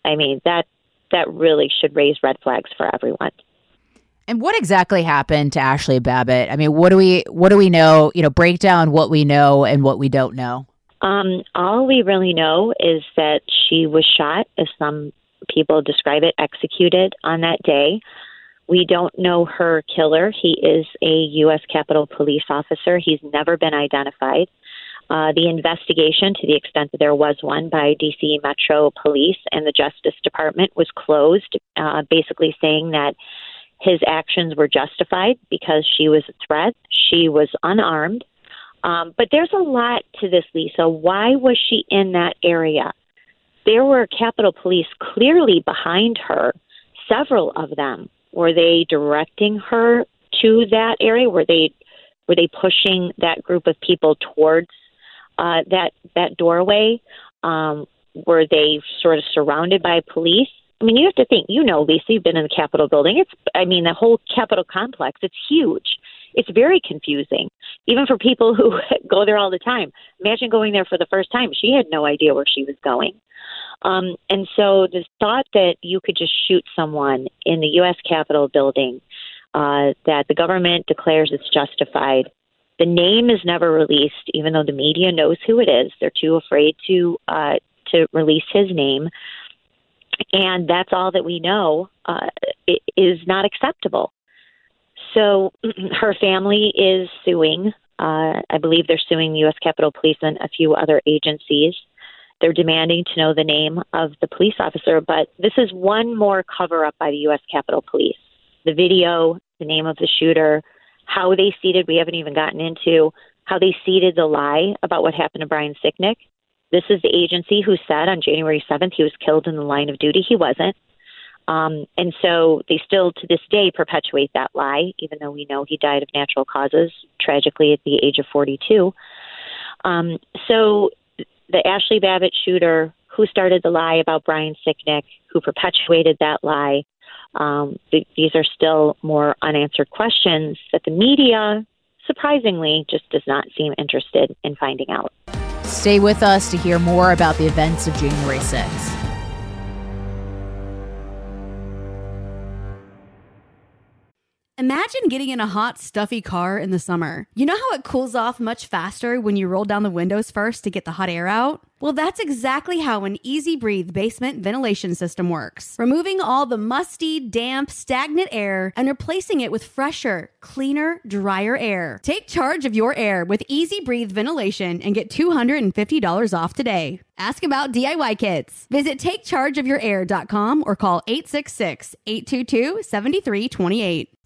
I mean, that that really should raise red flags for everyone. And what exactly happened to Ashli Babbitt? I mean, what do we what do we know? You know, break down what we know and what we don't know. Um, all we really know is that she was shot, as some people describe it, executed on that day. We don't know her killer. He is a U.S. Capitol Police officer. He's never been identified. Uh, the investigation, to the extent that there was one by DC Metro Police and the Justice Department, was closed, uh, basically saying that his actions were justified because she was a threat. She was unarmed. Um, but there's a lot to this, Lisa. Why was she in that area? There were Capitol Police clearly behind her, several of them. Were they directing her to that area? Were they were they pushing that group of people towards uh, that that doorway? Um, were they sort of surrounded by police? I mean, you have to think, you know, Lisa, you've been in the Capitol building. It's, I mean, the whole Capitol complex, it's huge. It's very confusing, even for people who go there all the time. Imagine going there for the first time. She had no idea where she was going. Um, and so the thought that you could just shoot someone in the U.S. Capitol building, uh, that the government declares it's justified, the name is never released, even though the media knows who it is. They're too afraid to uh, to release his name and that's all that we know uh, is not acceptable. So her family is suing. Uh, I believe they're suing the U.S. Capitol Police and a few other agencies. They're demanding to know the name of the police officer, but this is one more cover up by the U.S. Capitol Police. The video, the name of the shooter, how they seeded, we haven't even gotten into how they seeded the lie about what happened to Brian Sicknick. This is the agency who said on January 7th he was killed in the line of duty. He wasn't. Um, and so they still, to this day, perpetuate that lie, even though we know he died of natural causes, tragically at the age of 42. Um, so the Ashli Babbitt shooter, who started the lie about Brian Sicknick, who perpetuated that lie, um, th- these are still more unanswered questions that the media, surprisingly, just does not seem interested in finding out. Stay with us to hear more about the events of January 6th. Imagine getting in a hot, stuffy car in the summer. You know how it cools off much faster when you roll down the windows first to get the hot air out? Well, that's exactly how an EZ Breathe basement ventilation system works. Removing all the musty, damp, stagnant air and replacing it with fresher, cleaner, drier air. Take charge of your air with EZ Breathe ventilation and get $250 off today. Ask about DIY kits. Visit takechargeofyourair.com or call 866 822 7328.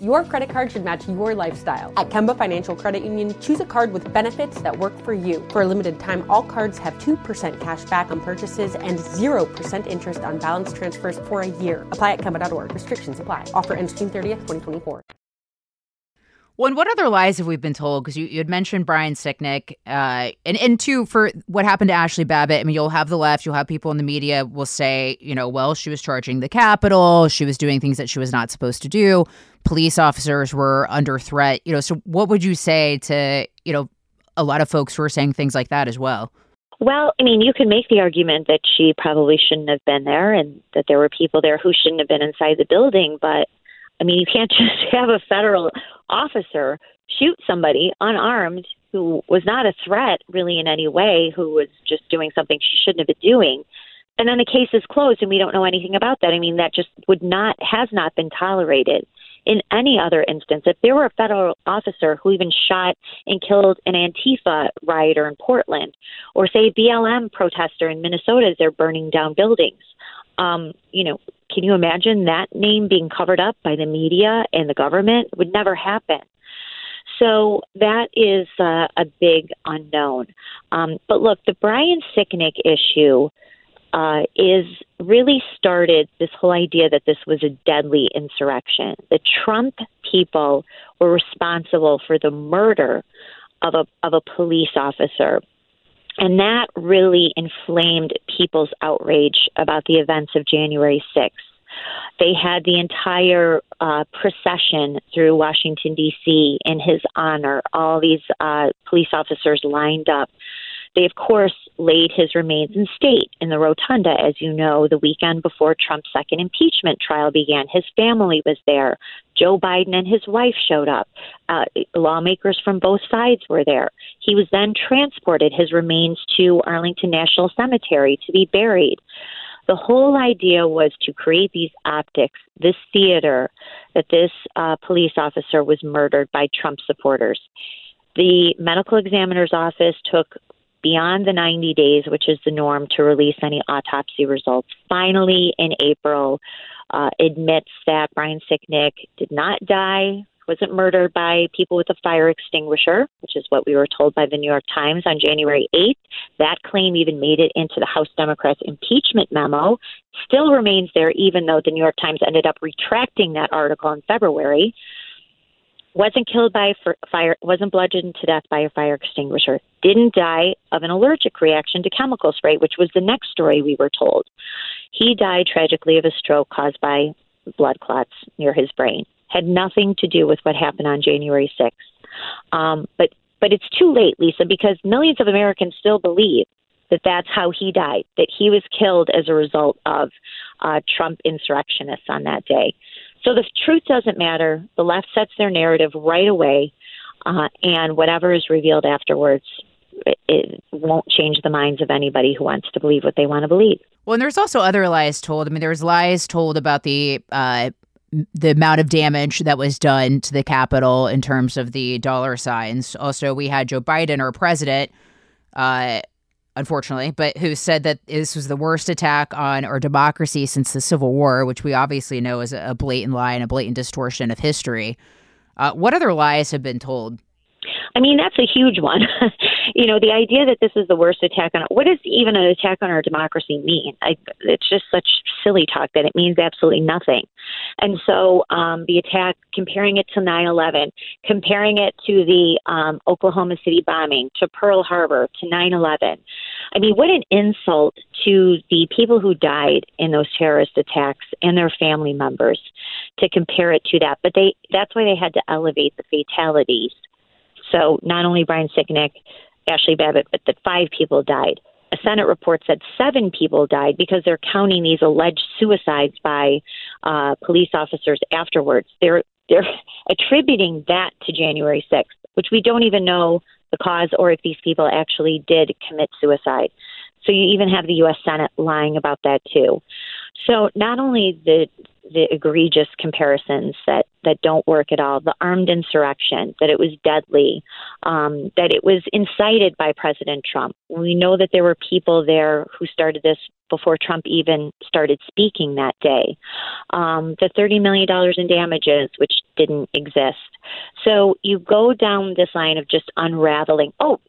Your credit card should match your lifestyle. At Kemba Financial Credit Union, choose a card with benefits that work for you. For a limited time, all cards have 2% cash back on purchases and 0% interest on balance transfers for a year. Apply at Kemba.org. Restrictions apply. Offer ends June 30th, 2024. Well, and what other lies have we been told? Because you, you had mentioned Brian Sicknick, uh, and and two for what happened to Ashli Babbitt. I mean, you'll have the left, you'll have people in the media will say, you know, well, she was charging the Capitol, she was doing things that she was not supposed to do. Police officers were under threat. You know, so what would you say to you know a lot of folks who are saying things like that as well? Well, I mean, you can make the argument that she probably shouldn't have been there and that there were people there who shouldn't have been inside the building, but I mean, you can't just have a federal officer shoot somebody unarmed who was not a threat really in any way, who was just doing something she shouldn't have been doing. And then the case is closed and we don't know anything about that. I mean, that just would not, has not been tolerated in any other instance. If there were a federal officer who even shot and killed an Antifa rioter in Portland, or say BLM protester in Minnesota as they're burning down buildings, um, you know, can you imagine that name being covered up by the media and the government? It would never happen. So that is uh, a big unknown. Um, but look, the Brian Sicknick issue uh, is really started this whole idea that this was a deadly insurrection. The Trump people were responsible for the murder of a of a police officer and that really inflamed people's outrage about the events of January 6th. They had the entire uh, procession through Washington, D.C. in his honor, all these uh, police officers lined up they, of course, laid his remains in state in the rotunda, as you know, the weekend before Trump's second impeachment trial began. His family was there. Joe Biden and his wife showed up. Uh, lawmakers from both sides were there. He was then transported, his remains, to Arlington National Cemetery to be buried. The whole idea was to create these optics, this theater, that this uh, police officer was murdered by Trump supporters. The medical examiner's office took beyond the 90 days, which is the norm to release any autopsy results. Finally, in April, uh, admits that Brian Sicknick did not die, wasn't murdered by people with a fire extinguisher, which is what we were told by the New York Times on January 8th. That claim even made it into the House Democrats' impeachment memo. Still remains there, even though the New York Times ended up retracting that article in February wasn't killed by fire, wasn't bludgeoned to death by a fire extinguisher, didn't die of an allergic reaction to chemical spray, which was the next story we were told. He died tragically of a stroke caused by blood clots near his brain. Had nothing to do with what happened on January 6th. Um, but but it's too late, Lisa, because millions of Americans still believe that that's how he died, that he was killed as a result of uh, Trump insurrectionists on that day. So the truth doesn't matter. The left sets their narrative right away, uh, and whatever is revealed afterwards, it, it won't change the minds of anybody who wants to believe what they want to believe. Well, and there's also other lies told. I mean, there's lies told about the uh, the amount of damage that was done to the Capitol in terms of the dollar signs. Also, we had Joe Biden, our president, uh, unfortunately, but who said that this was the worst attack on our democracy since the Civil War, which we obviously know is a blatant lie and a blatant distortion of history. Uh, what other lies have been told? I mean, that's a huge one. you know, the idea that this is the worst attack on what does even an attack on our democracy mean? I, it's just such silly talk that it means absolutely nothing. And so um, the attack, comparing it to 9 11, comparing it to the um, Oklahoma City bombing, to Pearl Harbor, to 9 11. I mean, what an insult to the people who died in those terrorist attacks and their family members to compare it to that. But they that's why they had to elevate the fatalities. So not only Brian Sicknick, Ashli Babbitt, but that five people died. A Senate report said seven people died because they're counting these alleged suicides by uh, police officers afterwards. They're they're attributing that to January 6th, which we don't even know the cause or if these people actually did commit suicide. So you even have the U.S. Senate lying about that too. So not only the the egregious comparisons that that don't work at all, the armed insurrection, that it was deadly, um, that it was incited by President Trump. We know that there were people there who started this before Trump even started speaking that day. Um, the $30 million in damages, which didn't exist. So you go down this line of just unraveling. Oh,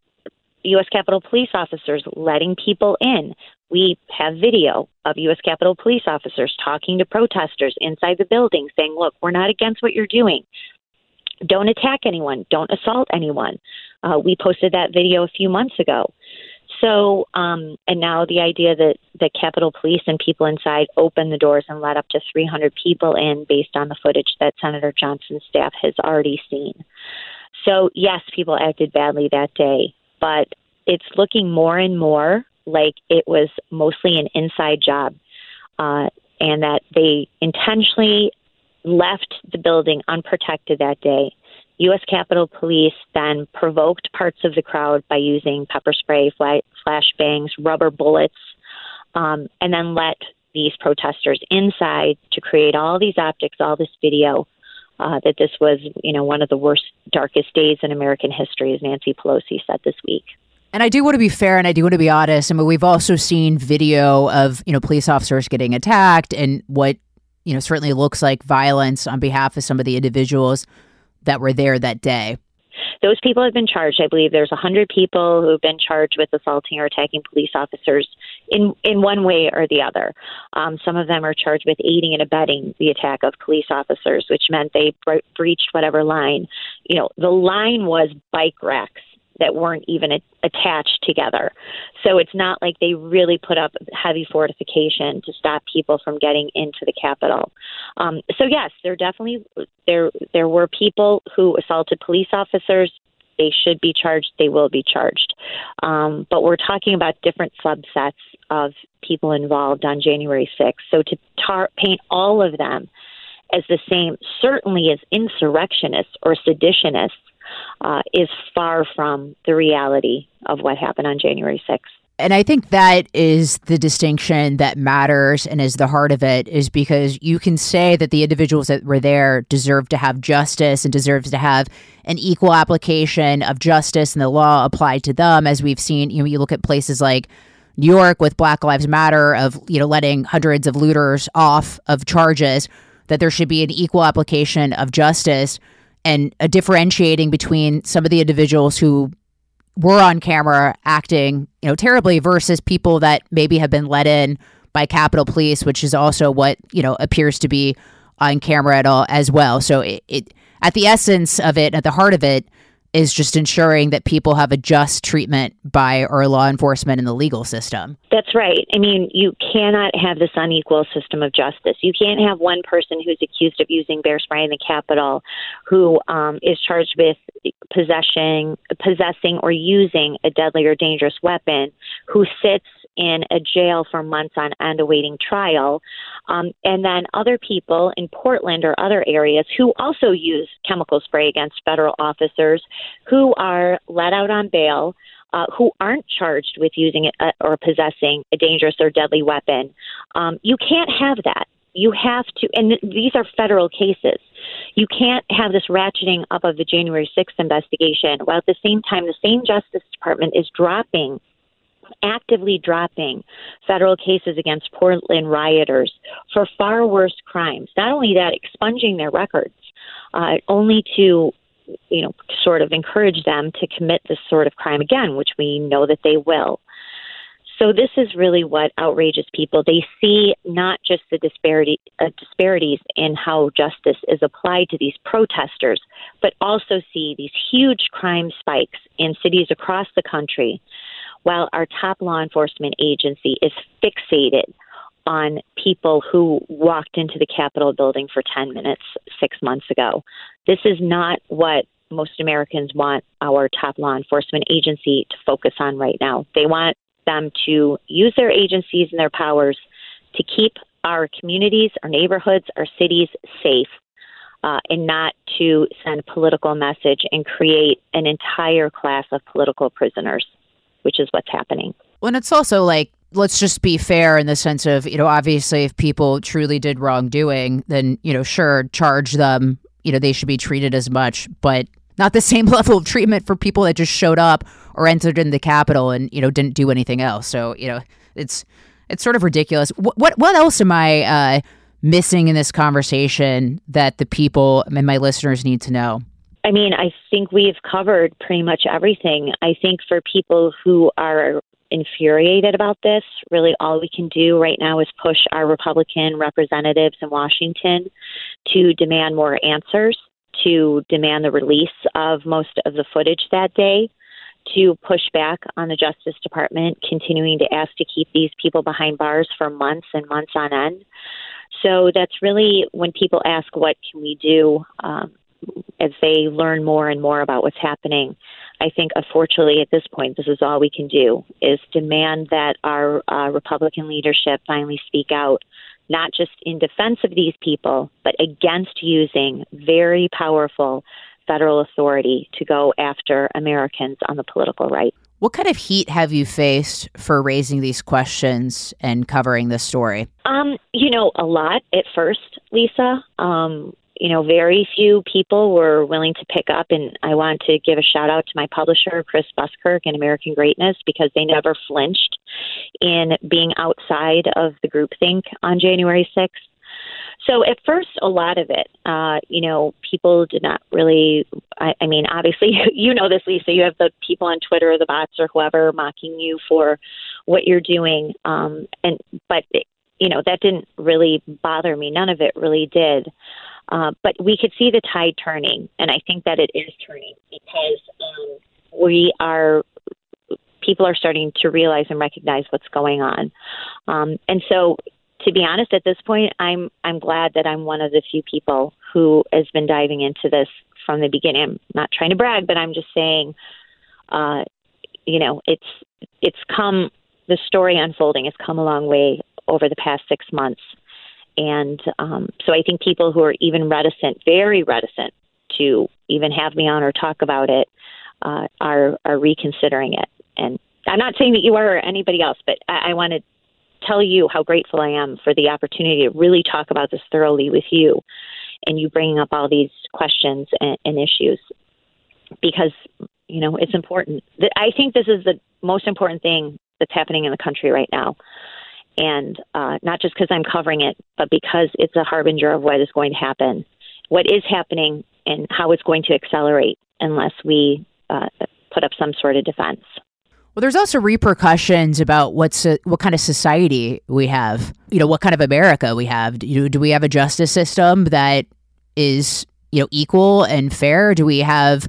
U.S. Capitol Police officers letting people in. We have video of U.S. Capitol Police officers talking to protesters inside the building saying, look, we're not against what you're doing. Don't attack anyone. Don't assault anyone. Uh, we posted that video a few months ago. So, um, and now the idea that the Capitol Police and people inside opened the doors and let up to 300 people in based on the footage that Senator Johnson's staff has already seen. So, yes, people acted badly that day but it's looking more and more like it was mostly an inside job uh, and that they intentionally left the building unprotected that day. U.S. Capitol Police then provoked parts of the crowd by using pepper spray, flashbangs, rubber bullets, um, and then let these protesters inside to create all these optics, all this video. Uh, that this was, you know, one of the worst, darkest days in American history, as Nancy Pelosi said this week. And I do want to be fair and I do want to be honest. I mean, we've also seen video of, you know, police officers getting attacked and what, you know, certainly looks like violence on behalf of some of the individuals that were there that day. Those people have been charged. I believe there's 100 people who've been charged with assaulting or attacking police officers in in one way or the other. Um, some of them are charged with aiding and abetting the attack of police officers, which meant they bre- breached whatever line. You know, the line was bike racks that weren't even a- attached together. So it's not like they really put up heavy fortification to stop people from getting into the Capitol. Um, so yes, there definitely there there were people who assaulted police officers. They should be charged. They will be charged. Um, but we're talking about different subsets of people involved on January 6th. So to tar- paint all of them as the same, certainly as insurrectionists or seditionists, uh, is far from the reality of what happened on January 6th. And I think that is the distinction that matters and is the heart of it, is because you can say that the individuals that were there deserve to have justice and deserves to have an equal application of justice and the law applied to them, as we've seen. You know, you look at places like New York with Black Lives Matter of you know letting hundreds of looters off of charges, that there should be an equal application of justice and a differentiating between some of the individuals who were on camera acting, you know, terribly versus people that maybe have been let in by Capitol Police, which is also what you know appears to be on camera at all as well. So it, it at the essence of it, at the heart of it, is just ensuring that people have a just treatment by our law enforcement and the legal system. That's right. I mean, you cannot have this unequal system of justice. You can't have one person who's accused of using bear spray in the Capitol who um, is charged with possessing, possessing or using a deadly or dangerous weapon who sits in a jail for months on end awaiting trial. Um, and then other people in Portland or other areas who also use chemical spray against federal officers who are let out on bail. Uh, who aren't charged with using it uh, or possessing a dangerous or deadly weapon. Um, you can't have that. You have to, and th- these are federal cases. You can't have this ratcheting up of the January 6th investigation while at the same time the same Justice Department is dropping actively dropping federal cases against Portland rioters for far worse crimes. Not only that, expunging their records, uh, only to you know, sort of encourage them to commit this sort of crime again, which we know that they will. So this is really what outrages people. They see not just the disparity uh, disparities in how justice is applied to these protesters, but also see these huge crime spikes in cities across the country, while our top law enforcement agency is fixated on people who walked into the Capitol building for 10 minutes six months ago. This is not what most Americans want our top law enforcement agency to focus on right now. They want them to use their agencies and their powers to keep our communities, our neighborhoods, our cities safe. Uh, and not to send a political message and create an entire class of political prisoners, which is what's happening. Well, and it's also like let's just be fair in the sense of, you know, obviously if people truly did wrongdoing, then, you know, sure, charge them, you know, they should be treated as much, but not the same level of treatment for people that just showed up or entered in the Capitol and, you know, didn't do anything else. So, you know, it's it's sort of ridiculous. What what, what else am I uh, missing in this conversation that the people and my listeners need to know? I mean, I think we've covered pretty much everything. I think for people who are infuriated about this. Really, all we can do right now is push our Republican representatives in Washington to demand more answers, to demand the release of most of the footage that day, to push back on the Justice Department, continuing to ask to keep these people behind bars for months and months on end. So that's really when people ask, what can we do? Um, as they learn more and more about what's happening. I think, unfortunately, at this point, this is all we can do is demand that our uh, Republican leadership finally speak out, not just in defense of these people, but against using very powerful federal authority to go after Americans on the political right. What kind of heat have you faced for raising these questions and covering this story? Um, you know, a lot at first, Lisa. Um, you know, very few people were willing to pick up. And I want to give a shout out to my publisher, Chris Buskirk and American Greatness, because they never flinched in being outside of the groupthink on January 6th. So at first, a lot of it, uh, you know, people did not really. I, I mean, obviously, you know this, Lisa. You have the people on Twitter, the bots, or whoever mocking you for what you're doing. Um, and but you know that didn't really bother me. None of it really did. Uh, but we could see the tide turning, and I think that it is turning because um, we are people are starting to realize and recognize what's going on. Um, and so, to be honest, at this point, I'm I'm glad that I'm one of the few people who has been diving into this from the beginning. I'm not trying to brag, but I'm just saying, uh, you know, it's it's come the story unfolding has come a long way over the past six months. And um, so I think people who are even reticent, very reticent to even have me on or talk about it, uh, are are reconsidering it. And I'm not saying that you are or anybody else, but I, I want to tell you how grateful I am for the opportunity to really talk about this thoroughly with you, and you bringing up all these questions and, and issues because you know it's important. I think this is the most important thing that's happening in the country right now and uh, not just because I'm covering it, but because it's a harbinger of what is going to happen, what is happening, and how it's going to accelerate unless we uh, put up some sort of defense. Well, there's also repercussions about what's a, what kind of society we have. You know, what kind of America we have. Do, do we have a justice system that is you know equal and fair? Do we have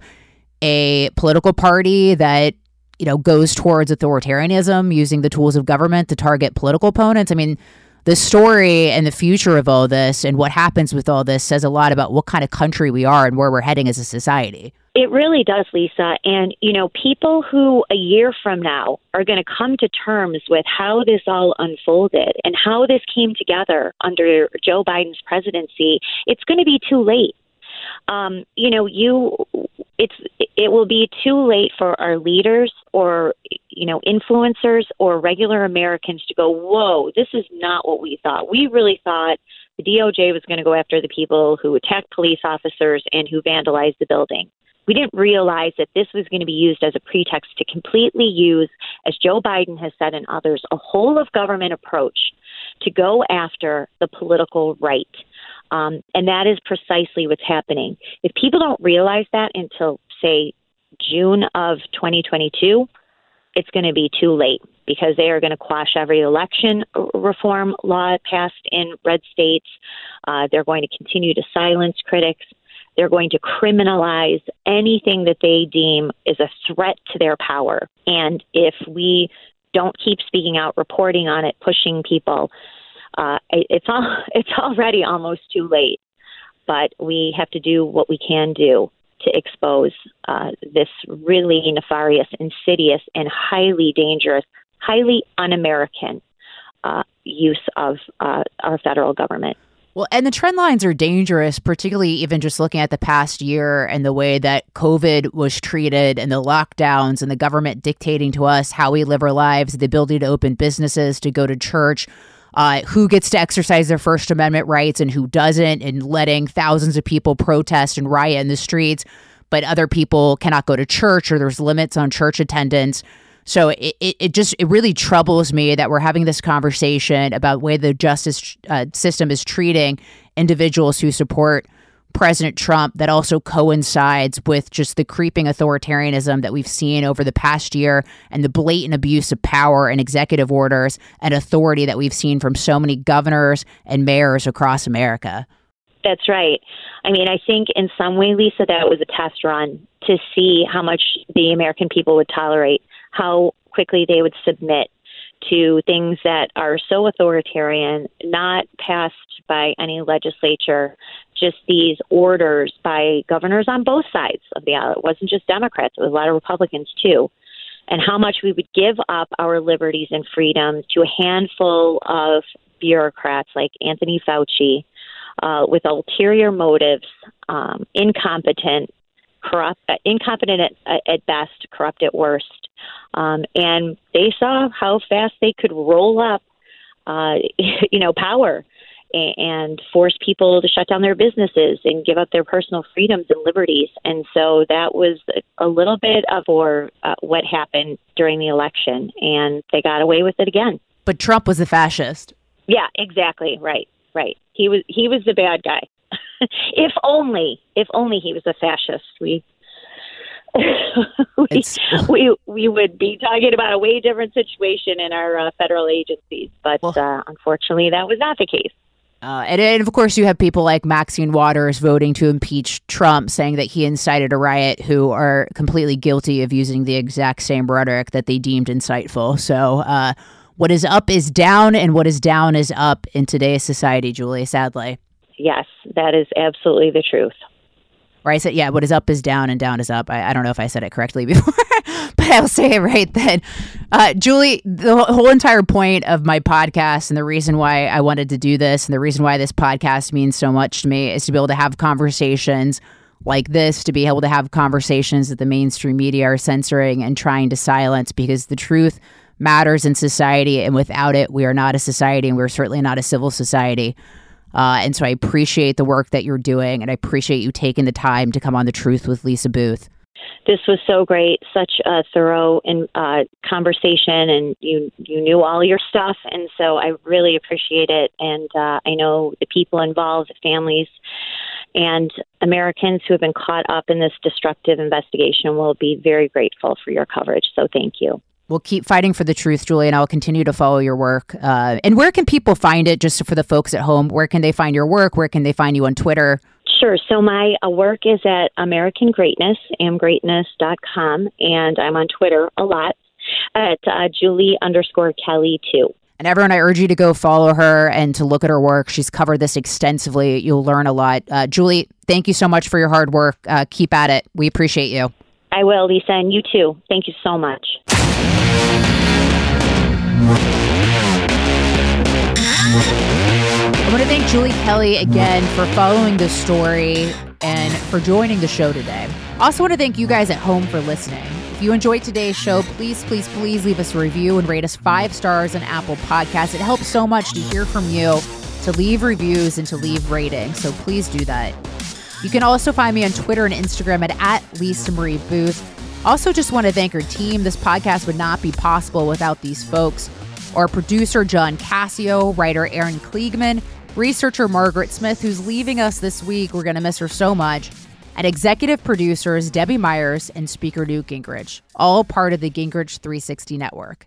a political party that you know, goes towards authoritarianism, using the tools of government to target political opponents. I mean, the story and the future of all this and what happens with all this says a lot about what kind of country we are and where we're heading as a society. It really does, Lisa. And, you know, people who a year from now are going to come to terms with how this all unfolded and how this came together under Joe Biden's presidency, it's going to be too late um, you know, you it's it will be too late for our leaders or you know influencers or regular Americans to go, whoa, this is not what we thought. We really thought the DOJ was going to go after the people who attacked police officers and who vandalized the building. We didn't realize that this was going to be used as a pretext to completely use, as Joe Biden has said and others, a whole of government approach to go after the political right Um, and that is precisely what's happening. If people don't realize that until, say, June of 2022, it's going to be too late because they are going to quash every election reform law passed in red states. Uh, they're going to continue to silence critics. They're going to criminalize anything that they deem is a threat to their power. And if we don't keep speaking out, reporting on it, pushing people, uh, it's all it's already almost too late. But we have to do what we can do to expose uh, this really nefarious, insidious, and highly dangerous, highly un-American uh, use of uh, our federal government. Well, and the trend lines are dangerous, particularly even just looking at the past year and the way that COVID was treated and the lockdowns and the government dictating to us how we live our lives, the ability to open businesses, to go to church, uh, who gets to exercise their First Amendment rights and who doesn't, and letting thousands of people protest and riot in the streets, but other people cannot go to church or there's limits on church attendance. So it, it, it, just it really troubles me that we're having this conversation about way the justice uh, system is treating individuals who support President Trump that also coincides with just the creeping authoritarianism that we've seen over the past year and the blatant abuse of power and executive orders and authority that we've seen from so many governors and mayors across America. That's right. I mean, I think in some way, Lisa, that was a test run to see how much the American people would tolerate how quickly they would submit to things that are so authoritarian, not passed by any legislature, just these orders by governors on both sides of the aisle. It wasn't just Democrats, it was a lot of Republicans too. And how much we would give up our liberties and freedoms to a handful of bureaucrats like Anthony Fauci uh, with ulterior motives, um, incompetent, corrupt, uh, incompetent at, at best, corrupt at worst um, and they saw how fast they could roll up, uh, you know, power and force people to shut down their businesses and give up their personal freedoms and liberties. And so that was a little bit of or uh, what happened during the election, and they got away with it again. But Trump was a fascist. Yeah, exactly. Right, right. He was he was the bad guy. if only, if only he was a fascist. We we, we we would be talking about a way different situation in our uh, federal agencies, but well, uh, unfortunately, that was not the case. Uh, and, and, of course, you have people like Maxine Waters voting to impeach Trump, saying that he incited a riot, who are completely guilty of using the exact same rhetoric that they deemed insightful. So, uh, what is up is down, and what is down is up in today's society, Julie, sadly. Yes, that is absolutely the truth. Right? Said, yeah, what is up is down and down is up. I, I don't know if I said it correctly before, but I'll say it right then. Uh, Julie, the whole entire point of my podcast and the reason why I wanted to do this and the reason why this podcast means so much to me is to be able to have conversations like this, to be able to have conversations that the mainstream media are censoring and trying to silence because the truth matters in society. And without it, we are not a society and we're certainly not a civil society. Uh, and so I appreciate the work that you're doing, and I appreciate you taking the time to come on the Truth with Lisa Booth. This was so great, such a thorough uh, conversation, and you you knew all your stuff, and so I really appreciate it. And uh, I know the people involved, the families, and Americans who have been caught up in this destructive investigation will be very grateful for your coverage. So thank you. We'll keep fighting for the truth, Julie, and I'll continue to follow your work. Uh, and where can people find it, just for the folks at home? Where can they find your work? Where can they find you on Twitter? Sure. So my uh, work is at American Greatness, amgreatness.com, and I'm on Twitter a lot at uh, Julie underscore Kelly too. And everyone, I urge you to go follow her and to look at her work. She's covered this extensively. You'll learn a lot. Uh, Julie, thank you so much for your hard work. Uh, keep at it. We appreciate you. I will, Lisa, and you too. Thank you so much. I want to thank Julie Kelly again for following this story and for joining the show today. Also, want to thank you guys at home for listening. If you enjoyed today's show, please, please, please leave us a review and rate us five stars on Apple Podcasts. It helps so much to hear from you, to leave reviews, and to leave ratings. So please do that. You can also find me on Twitter and Instagram at, at Lisa Marie Booth. Also, just want to thank our team. This podcast would not be possible without these folks. Our producer, John Cassio, writer Aaron Kliegman, researcher Margaret Smith, who's leaving us this week. We're going to miss her so much. And executive producers Debbie Myers and Speaker Newt Gingrich, all part of the Gingrich 360 network.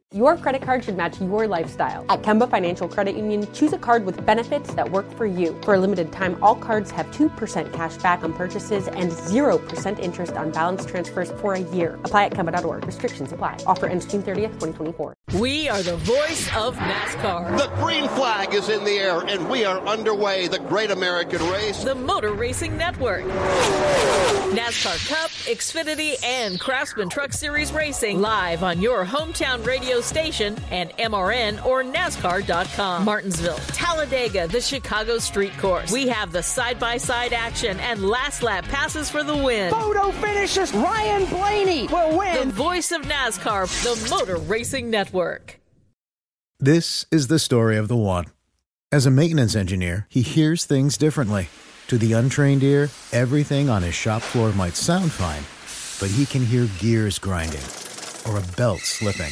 Your credit card should match your lifestyle. At Kemba Financial Credit Union, choose a card with benefits that work for you. For a limited time, all cards have 2% cash back on purchases and 0% interest on balance transfers for a year. Apply at Kemba.org. Restrictions apply. Offer ends June 30th, 2024. We are the voice of NASCAR. The green flag is in the air, and we are underway. The great American race. The Motor Racing Network. NASCAR Cup, Xfinity, and Craftsman Truck Series Racing live on your hometown radio station and MRN or NASCAR.com. Martinsville, Talladega, the Chicago Street Course. We have the side by side action and last lap passes for the win. Photo finishes. Ryan Blaney will win. The voice of NASCAR, the Motor Racing Network. This is the story of the one. As a maintenance engineer, he hears things differently. To the untrained ear, everything on his shop floor might sound fine, but he can hear gears grinding or a belt slipping.